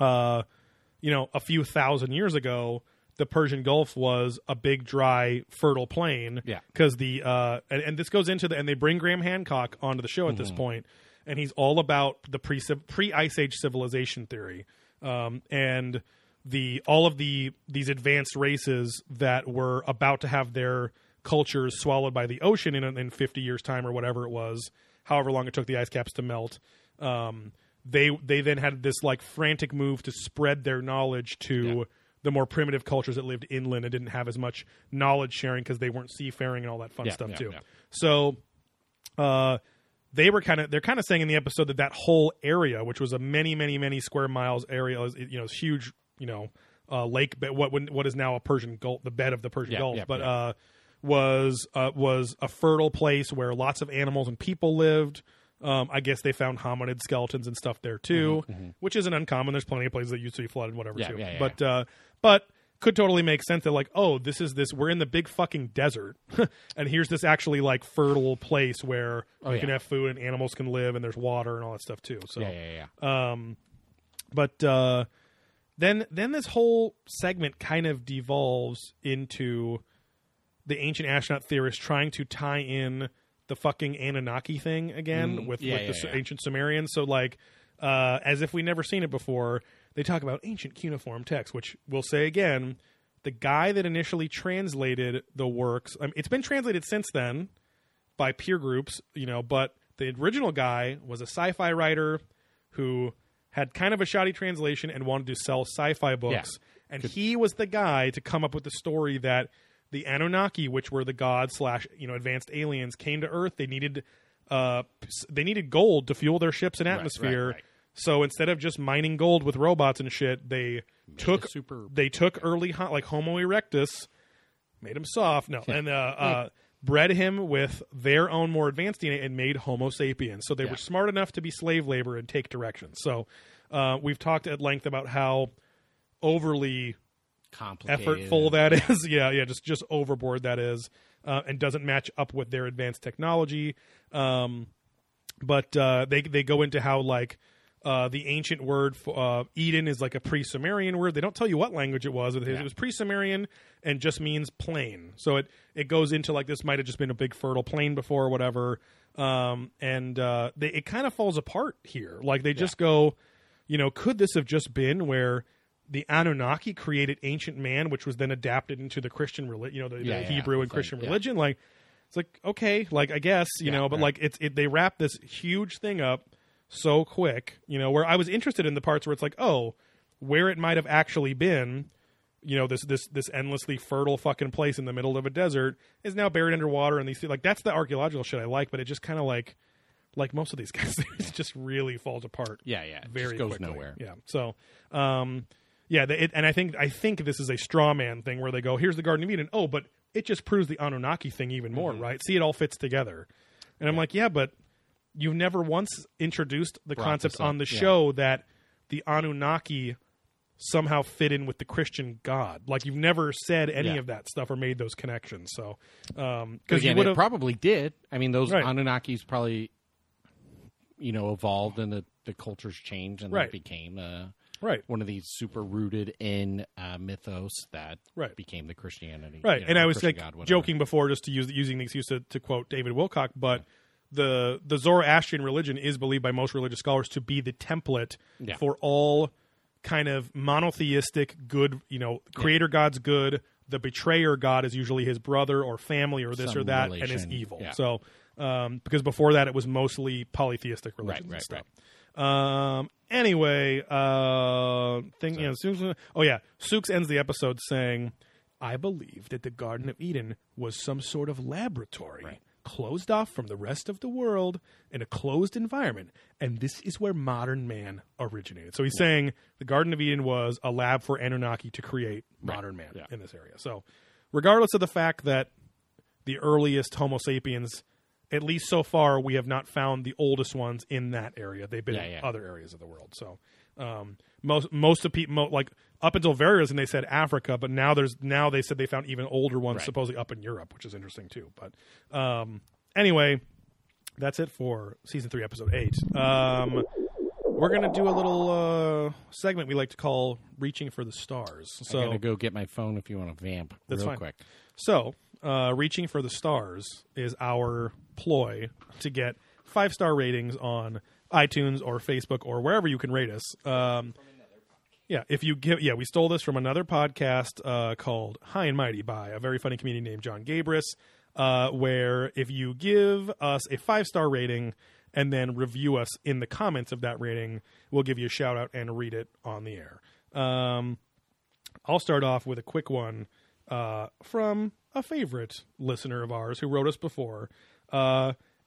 uh, you know, a few thousand years ago, the Persian Gulf was a big, dry, fertile plain. Yeah. Because the uh, and, and this goes into the and they bring Graham Hancock onto the show at this point, and he's all about the pre pre Ice Age civilization theory, um, and the all of the these advanced races that were about to have their cultures swallowed by the ocean in in 50 years time or whatever it was, however long it took the ice caps to melt. Um, they they then had this like frantic move to spread their knowledge to the more primitive cultures that lived inland and didn't have as much knowledge sharing because they weren't seafaring and all that fun Yeah, stuff yeah, too. yeah. So uh, they were kind of they're kind of saying in the episode that that whole area, which was a many many many square miles area, is, you know, huge, you know, uh, lake, but what would- what is now a Persian Gulf, the bed of the Persian Yeah, Gulf, yeah, but yeah. uh, was uh, was a fertile place where lots of animals and people lived. Um, I guess they found hominid skeletons and stuff there too, which isn't uncommon. There's plenty of places that used to be flooded, whatever Yeah, too. yeah, yeah, but uh, but could totally make sense that like, oh, this is this. We're in the big fucking desert, and here's this actually like fertile place where Oh, we yeah. can have food and animals can live, and there's water and all that stuff too. So Yeah, yeah, yeah. um, but uh, then then this whole segment kind of devolves into the ancient astronaut theorists trying to tie in the fucking Anunnaki thing again with, Mm, yeah, with yeah, the yeah. ancient Sumerians. So like uh, as if we never seen it before, they talk about ancient cuneiform text, which we'll say again. The guy that initially translated the works, I mean, it's been translated since then by peer groups, you know, but the original guy was a sci-fi writer who had kind of a shoddy translation and wanted to sell sci-fi books. And he was the guy to come up with the story that the Anunnaki, which were the gods slash you know advanced aliens, came to Earth. They needed uh they needed gold to fuel their ships and atmosphere. right. So instead of just mining gold with robots and shit, they took super- they took early ho- like Homo erectus made him soft. No, and uh, uh, bred him with their own more advanced DNA and made Homo sapiens. So they Yeah. were smart enough to be slave labor and take directions. So uh, we've talked at length about how overly Complicated. effortful that is. yeah, yeah, just just overboard that is, uh, and doesn't match up with their advanced technology. Um, but uh, they they go into how like Uh, the ancient word for uh, Eden is like a pre-Sumerian word. They don't tell you what language it was. It Yeah. was pre-Sumerian and just means plain. So it it goes into like this might have just been a big fertile plain before or whatever. Um, and uh, they, it kind of falls apart here. Like they just go, you know, could this have just been where the Anunnaki created ancient man, which was then adapted into the Christian religion, you know, the, Yeah, the yeah. Hebrew and It's like- Christian yeah. religion? Like it's like okay, like I guess you Yeah, know, but right. like it's it, they wrap this huge thing up so quick, you know, where I was interested in the parts where it's like, oh, where it might have actually been, you know, this this this endlessly fertile fucking place in the middle of a desert is now buried underwater, and these like that's the archaeological shit I like, but it just kind of like like most of these guys, it just really falls apart Yeah, yeah. It very just goes quickly. nowhere. Yeah. So, um, yeah, it, and I think I think this is a straw man thing where they go, "Here's the Garden of Eden." Oh, but it just proves the Anunnaki thing even more, Mm-hmm. right? See, it all fits together. And I'm like, yeah, but you've never once introduced the Brought concept on the yeah. show that the Anunnaki somehow fit in with the Christian God. Like you've never said any Yeah. of that stuff or made those connections. So, um, Because you again, would it have probably did. I mean, those Right. Anunnakis probably, you know, evolved and the, the cultures changed and Right. became uh, right. one of these super rooted in uh, mythos that Right. became the Christianity. right you and i was Christian like God, joking before just to use using the excuse to, to quote david wilcock but the the zoroastrian religion is believed by most religious scholars to be the template Yeah. for all kind of monotheistic good you know creator god's good the betrayer god is usually his brother or family or this Some or that and is evil Yeah. so um, because before that it was mostly polytheistic religions right, and stuff right. um. Anyway, uh, thing. You know, oh yeah, Sooks ends the episode saying, "I believe that the Garden of Eden was some sort of laboratory." Closed off from the rest of the world in a closed environment, and this is where modern man originated. So he's saying the Garden of Eden was a lab for Anunnaki to create modern man Yeah. in this area. So, regardless of the fact that the earliest Homo sapiens, at least so far, we have not found the oldest ones in that area. They've been Yeah, in yeah. other areas of the world. So um, most most of people mo- like up until very recent they said Africa, but now there's now they said they found even older ones Right. supposedly up in Europe, which is interesting too. But um, anyway, that's it for season three, episode eight. Um, we're gonna do a little uh, segment we like to call "Reaching for the Stars." So I So gonna go get my phone if you want to vamp That's real fine. quick. So, uh, reaching for the stars is our ploy to get five star ratings on iTunes or Facebook or wherever you can rate us. Um, yeah, if you give, yeah, we stole this from another podcast uh, called High and Mighty by a very funny comedian named Jon Gabrus. Uh, where if you give us a five star rating and then review us in the comments of that rating, we'll give you a shout out and read it on the air. Um, I'll start off with a quick one uh, from a favorite listener of ours who wrote us before.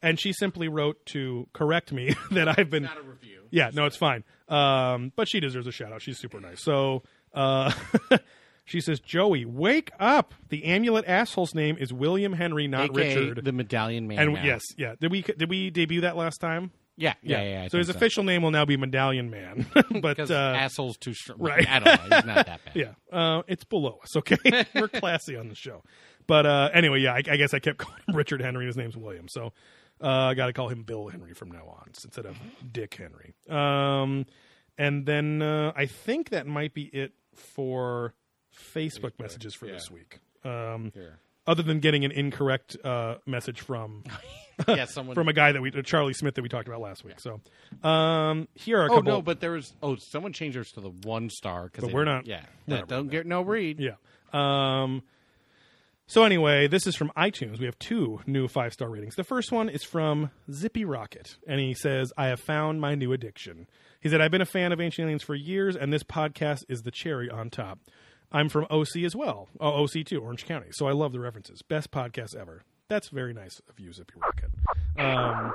And she simply wrote to correct me that I've been. a review. Yeah, no, it's fine. Um, but she deserves a shout out. She's super nice. So uh, she says, Joey, wake up. The amulet asshole's name is William Henry, not AKA Richard. the Medallion Man. and now. yes, yeah. Did we did we debut that last time? yeah, yeah, yeah. I so his think official name will now be Medallion Man. but because uh, asshole's too strong. right. I don't know. He's not that bad. Yeah, uh, it's below us. Okay, we're classy on the show. But uh, anyway, yeah, I, I guess I kept calling him Richard Henry. His name's William, so I got to call him Bill Henry from now on instead of Dick Henry. Um, and then uh, I think that might be it for Facebook, messages for this week. Um, Here. other than getting an incorrect uh, message from yeah, someone from a guy that we uh, Charlie Smith that we talked about last week. So um, here are a Oh couple. no, but there was oh someone changed theirs to the one star because we're not- Yeah, we're not don't get no read. Yeah. Um, so anyway, this is from iTunes. We have two new five star ratings. The first one is from Zippy Rocket, and he says, "I have found my new addiction." He said, "I've been a fan of Ancient Aliens for years, and this podcast is the cherry on top." I'm from OC as well. Oh, OC too, Orange County. So I love the references. Best podcast ever. That's very nice of you, Zippy Rocket. Um,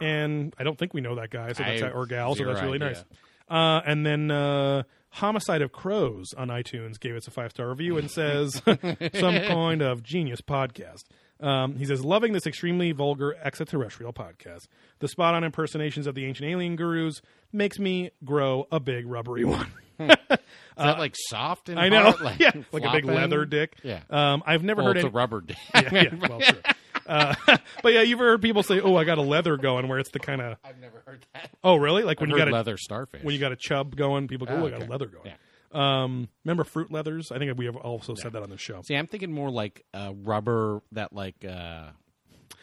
and I don't think we know that guy, so that's I- or gal, so that's really idea. nice. Uh, and then uh, Homicide of Crows on iTunes gave us a five star review and says, some kind of genius podcast. Um, he says, loving this extremely vulgar extraterrestrial podcast. The spot on impersonations of the ancient alien gurus makes me grow a big rubbery one. Is that like soft and I know. hard? Like, yeah, like a big flopping? leather dick. Yeah. Um, I've never Well, heard it's any. a rubber dick. yeah, yeah, well, true. Uh, but yeah, you've heard people say, "Oh, I got a leather going," where it's the kind of I've never heard that. oh, really? Like when I've you heard got a leather starfish. when you got a chub going, people go, Oh, "Oh, I got okay. a leather going." Yeah. Um, remember fruit leathers? I think we have also said that on the show. See, I'm thinking more like uh, rubber that like uh,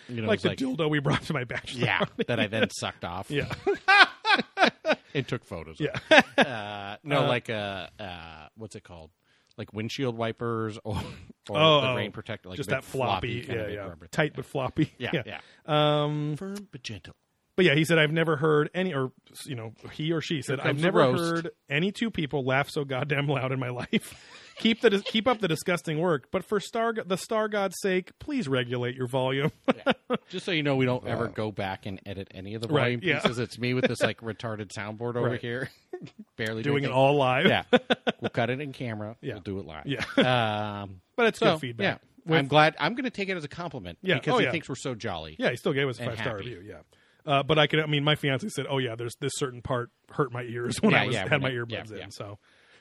you know, like the like dildo we brought to my bachelor. yeah, that I then sucked off. yeah, and took photos. yeah. Uh, no, like uh, uh, what's it called? Like windshield wipers or, or Oh, the oh. rain protector, like Just that floppy, kind yeah, of yeah, rubber. tight but floppy. Yeah, yeah. Um, Firm but gentle. But yeah, he said I've never heard any, or you know, he or she said I've never heard any two people laugh so goddamn loud in my life. Keep the keep up the disgusting work, but for star the star god's sake, please regulate your volume. Just so you know, we don't ever go back and edit any of the Right, volume yeah. pieces. It's me with this like retarded soundboard over Right. here, barely Doing it anything. all live. Yeah, we'll cut it in camera. Yeah. We'll do it live. Yeah. um, but it's so good feedback. yeah, I'm glad. I'm going to take it as a compliment. Yeah. because Oh, he yeah. thinks we're so jolly. Yeah, he still gave us a five star review. Yeah. Uh, but I could, I mean, my fiance said, "Oh yeah, there's this certain part hurt my ears when Yeah, I was, yeah, had my it- earbuds yeah, in." yeah. So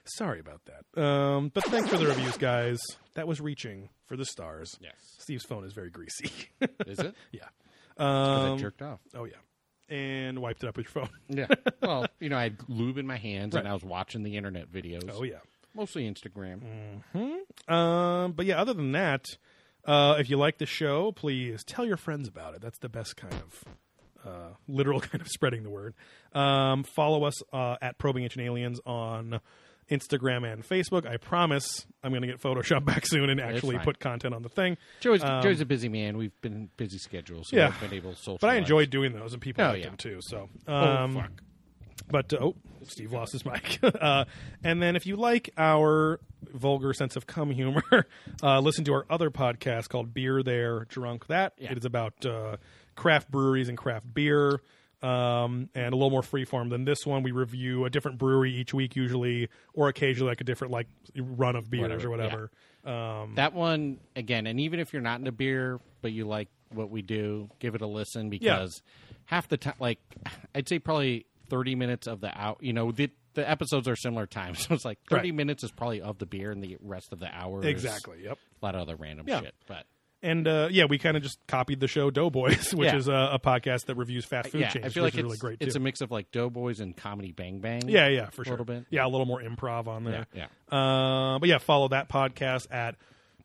sorry about that. Um, but thanks for the reviews, guys. That was reaching for the stars. Yes. Steve's phone is very greasy. Is it? yeah. 'Cause I Um, jerked off. oh yeah, and wiped it up with your phone. Yeah. well, you know, I had lube in my hands and I was watching the internet videos. Oh yeah. Mostly Instagram. Hmm Um, but yeah, other than that, uh, if you like the show, please tell your friends about it. That's the best kind of uh, literal kind of spreading the word. Um, follow us uh, at Probing Ancient Aliens on Instagram and Facebook. I promise I'm going to get Photoshop back soon and actually put content on the thing. Joey's, Um, Joey's a busy man. We've been busy schedules, so Yeah. I've been able to. But I enjoyed doing those, and people Oh, liked yeah. them too. So, Oh, um, fuck. But uh, oh, Steve lost his mic. uh, and then, if you like our vulgar sense of cum humor, uh, listen to our other podcast called Beer There, Drunk That. Yeah. It is about uh, craft breweries and craft beer. Um, and a little more freeform than this one. We review a different brewery each week, usually, or occasionally like a different like run of beers Whatever, or whatever. Um, That one, again, and even if you're not into beer, but you like what we do, give it a listen because half the time, like, I'd say probably 30 minutes of the out, you know, the, the episodes are similar times. So it's like 30 Right. minutes is probably of the beer and the rest of the hour exactly. Yep. a lot of other random Yeah. shit. But And uh, yeah, we kind of just copied the show Doughboys, which Yeah. is a, a podcast that reviews fast food yeah, chains. I feel like it's, really great it's too. a mix of like Doughboys and Comedy Bang Bang. Yeah, yeah, for a sure. little bit. Yeah, a little more improv on there. Yeah, Uh, but yeah, follow that podcast at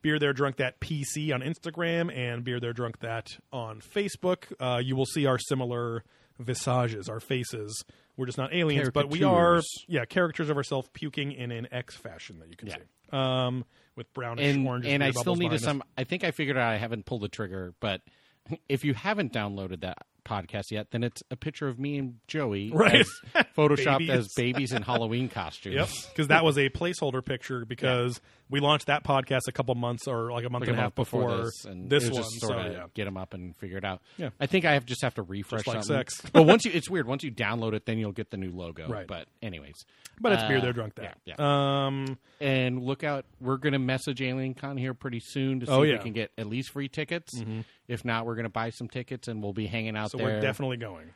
Beer There Drunk That PC on Instagram and Beer There Drunk That on Facebook. Uh, you will see our similar visages, our faces. We're just not aliens, but we are yeah characters of ourselves puking in an X fashion that you can Yeah. see. Um, with brownish and orange and I still need to some. I think I figured out I haven't pulled the trigger, but if you haven't downloaded that podcast yet, then it's a picture of me and Joey, Right. as photoshopped Babies. as babies in Halloween costumes. Yep, because that was a placeholder picture because we launched that podcast a couple months or like a month Like and a half before, before, this, and this one. just sort so of yeah, get them up and figure it out. Yeah. I think I have just have to refresh like something. sex. but once you, it's weird. Once you download it, then you'll get the new logo. Right. But anyways, but it's beer They're drunk that. Yeah, yeah. Um, and look out we're going to message alien con here pretty soon to see Oh, if yeah. Mm-hmm. we can get at least free tickets if not we're going to buy some tickets and we'll be hanging out so there we're definitely going.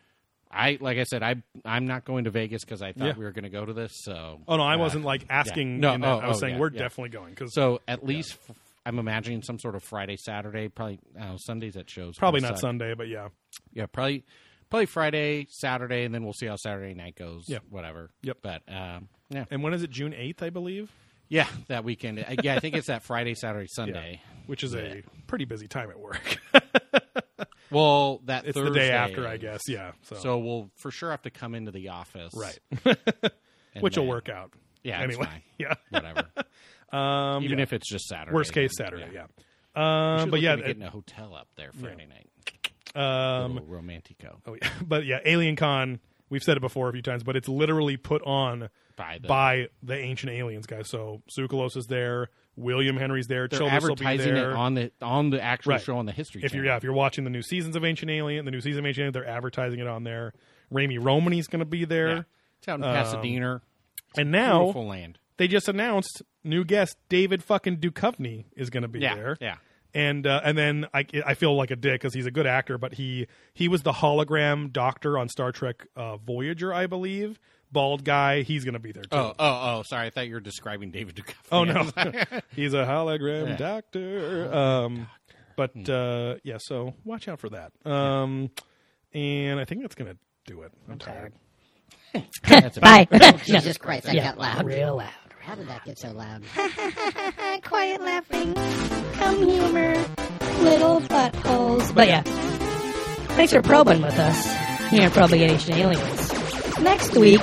i like i said i i'm not going to vegas because i thought Yeah. we were going to go to this so Oh no, I uh, wasn't like asking. No, in that. oh, I was oh, saying yeah, we're yeah. definitely going because so at least f- i'm imagining some sort of friday saturday probably I sundays at shows probably kinda not suck. Sunday, but yeah, yeah probably probably friday saturday and then we'll see how saturday night goes Yeah. whatever Yep. but um yeah And when is it? June eighth, I believe. Yeah that weekend Uh, yeah i think it's that friday saturday sunday which is a pretty busy time at work. well that it's Thursday, the day after, I guess. Yeah. So, So we'll for sure have to come into the office, right, which will work out. Yeah, Anyway, fine. yeah. Whatever. Um, Even if it's just Saturday. worst case Saturday, yeah. Um, but yeah, getting a hotel up there Friday night. um, romantico. oh yeah, but yeah, Alien Con. We've said it before a few times, but it's literally put on By the by the ancient aliens guys. So Tsoukalos is there, William Henry's there, they're Childress advertising it on the on the actual Right. show on the History if you're yeah, if you're watching the new seasons of Ancient Alien, the new season of Ancient Alien, they're advertising it on there. Ramy Romany's going to be there, Yeah. It's out in Pasadena. and now Beautiful land. they just announced new guest David fucking Duchovny is going to be Yeah, there. yeah. And uh, and then I, I feel like a dick because he's a good actor, but he he was the hologram doctor on Star Trek uh, Voyager, I believe. Bald guy, he's going to be there too. Oh, oh, oh! Sorry, I thought you were describing David Duchovny. Oh, no, he's a hologram Yeah. doctor. Um, But uh, yeah, so watch out for that. Um, and I think that's gonna do it. I'm tired. That's Bye. Jesus Christ, that yeah, got loud. real loud. How did that get so loud? Quiet laughing, come humor, little buttholes. But yeah, thanks for probing with us here at Probing Ancient Aliens. Next week,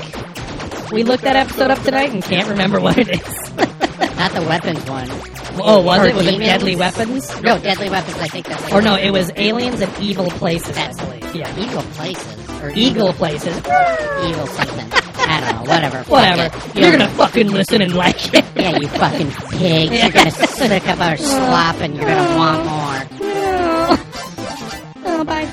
we looked that episode up tonight and can't remember what it is. Not the weapons one. Oh, was Or it? Was it? Deadly Weapons? No, Deadly Weapons. I think that's like Or no, it was Aliens and Evil Places, I. Yeah. evil Places or Eagle Places. Evil something. I don't know. Whatever. Whatever. You're gonna fucking listen and like it. Yeah, you fucking pig. You're gonna slick up our slop and you're gonna want more. Oh, bye.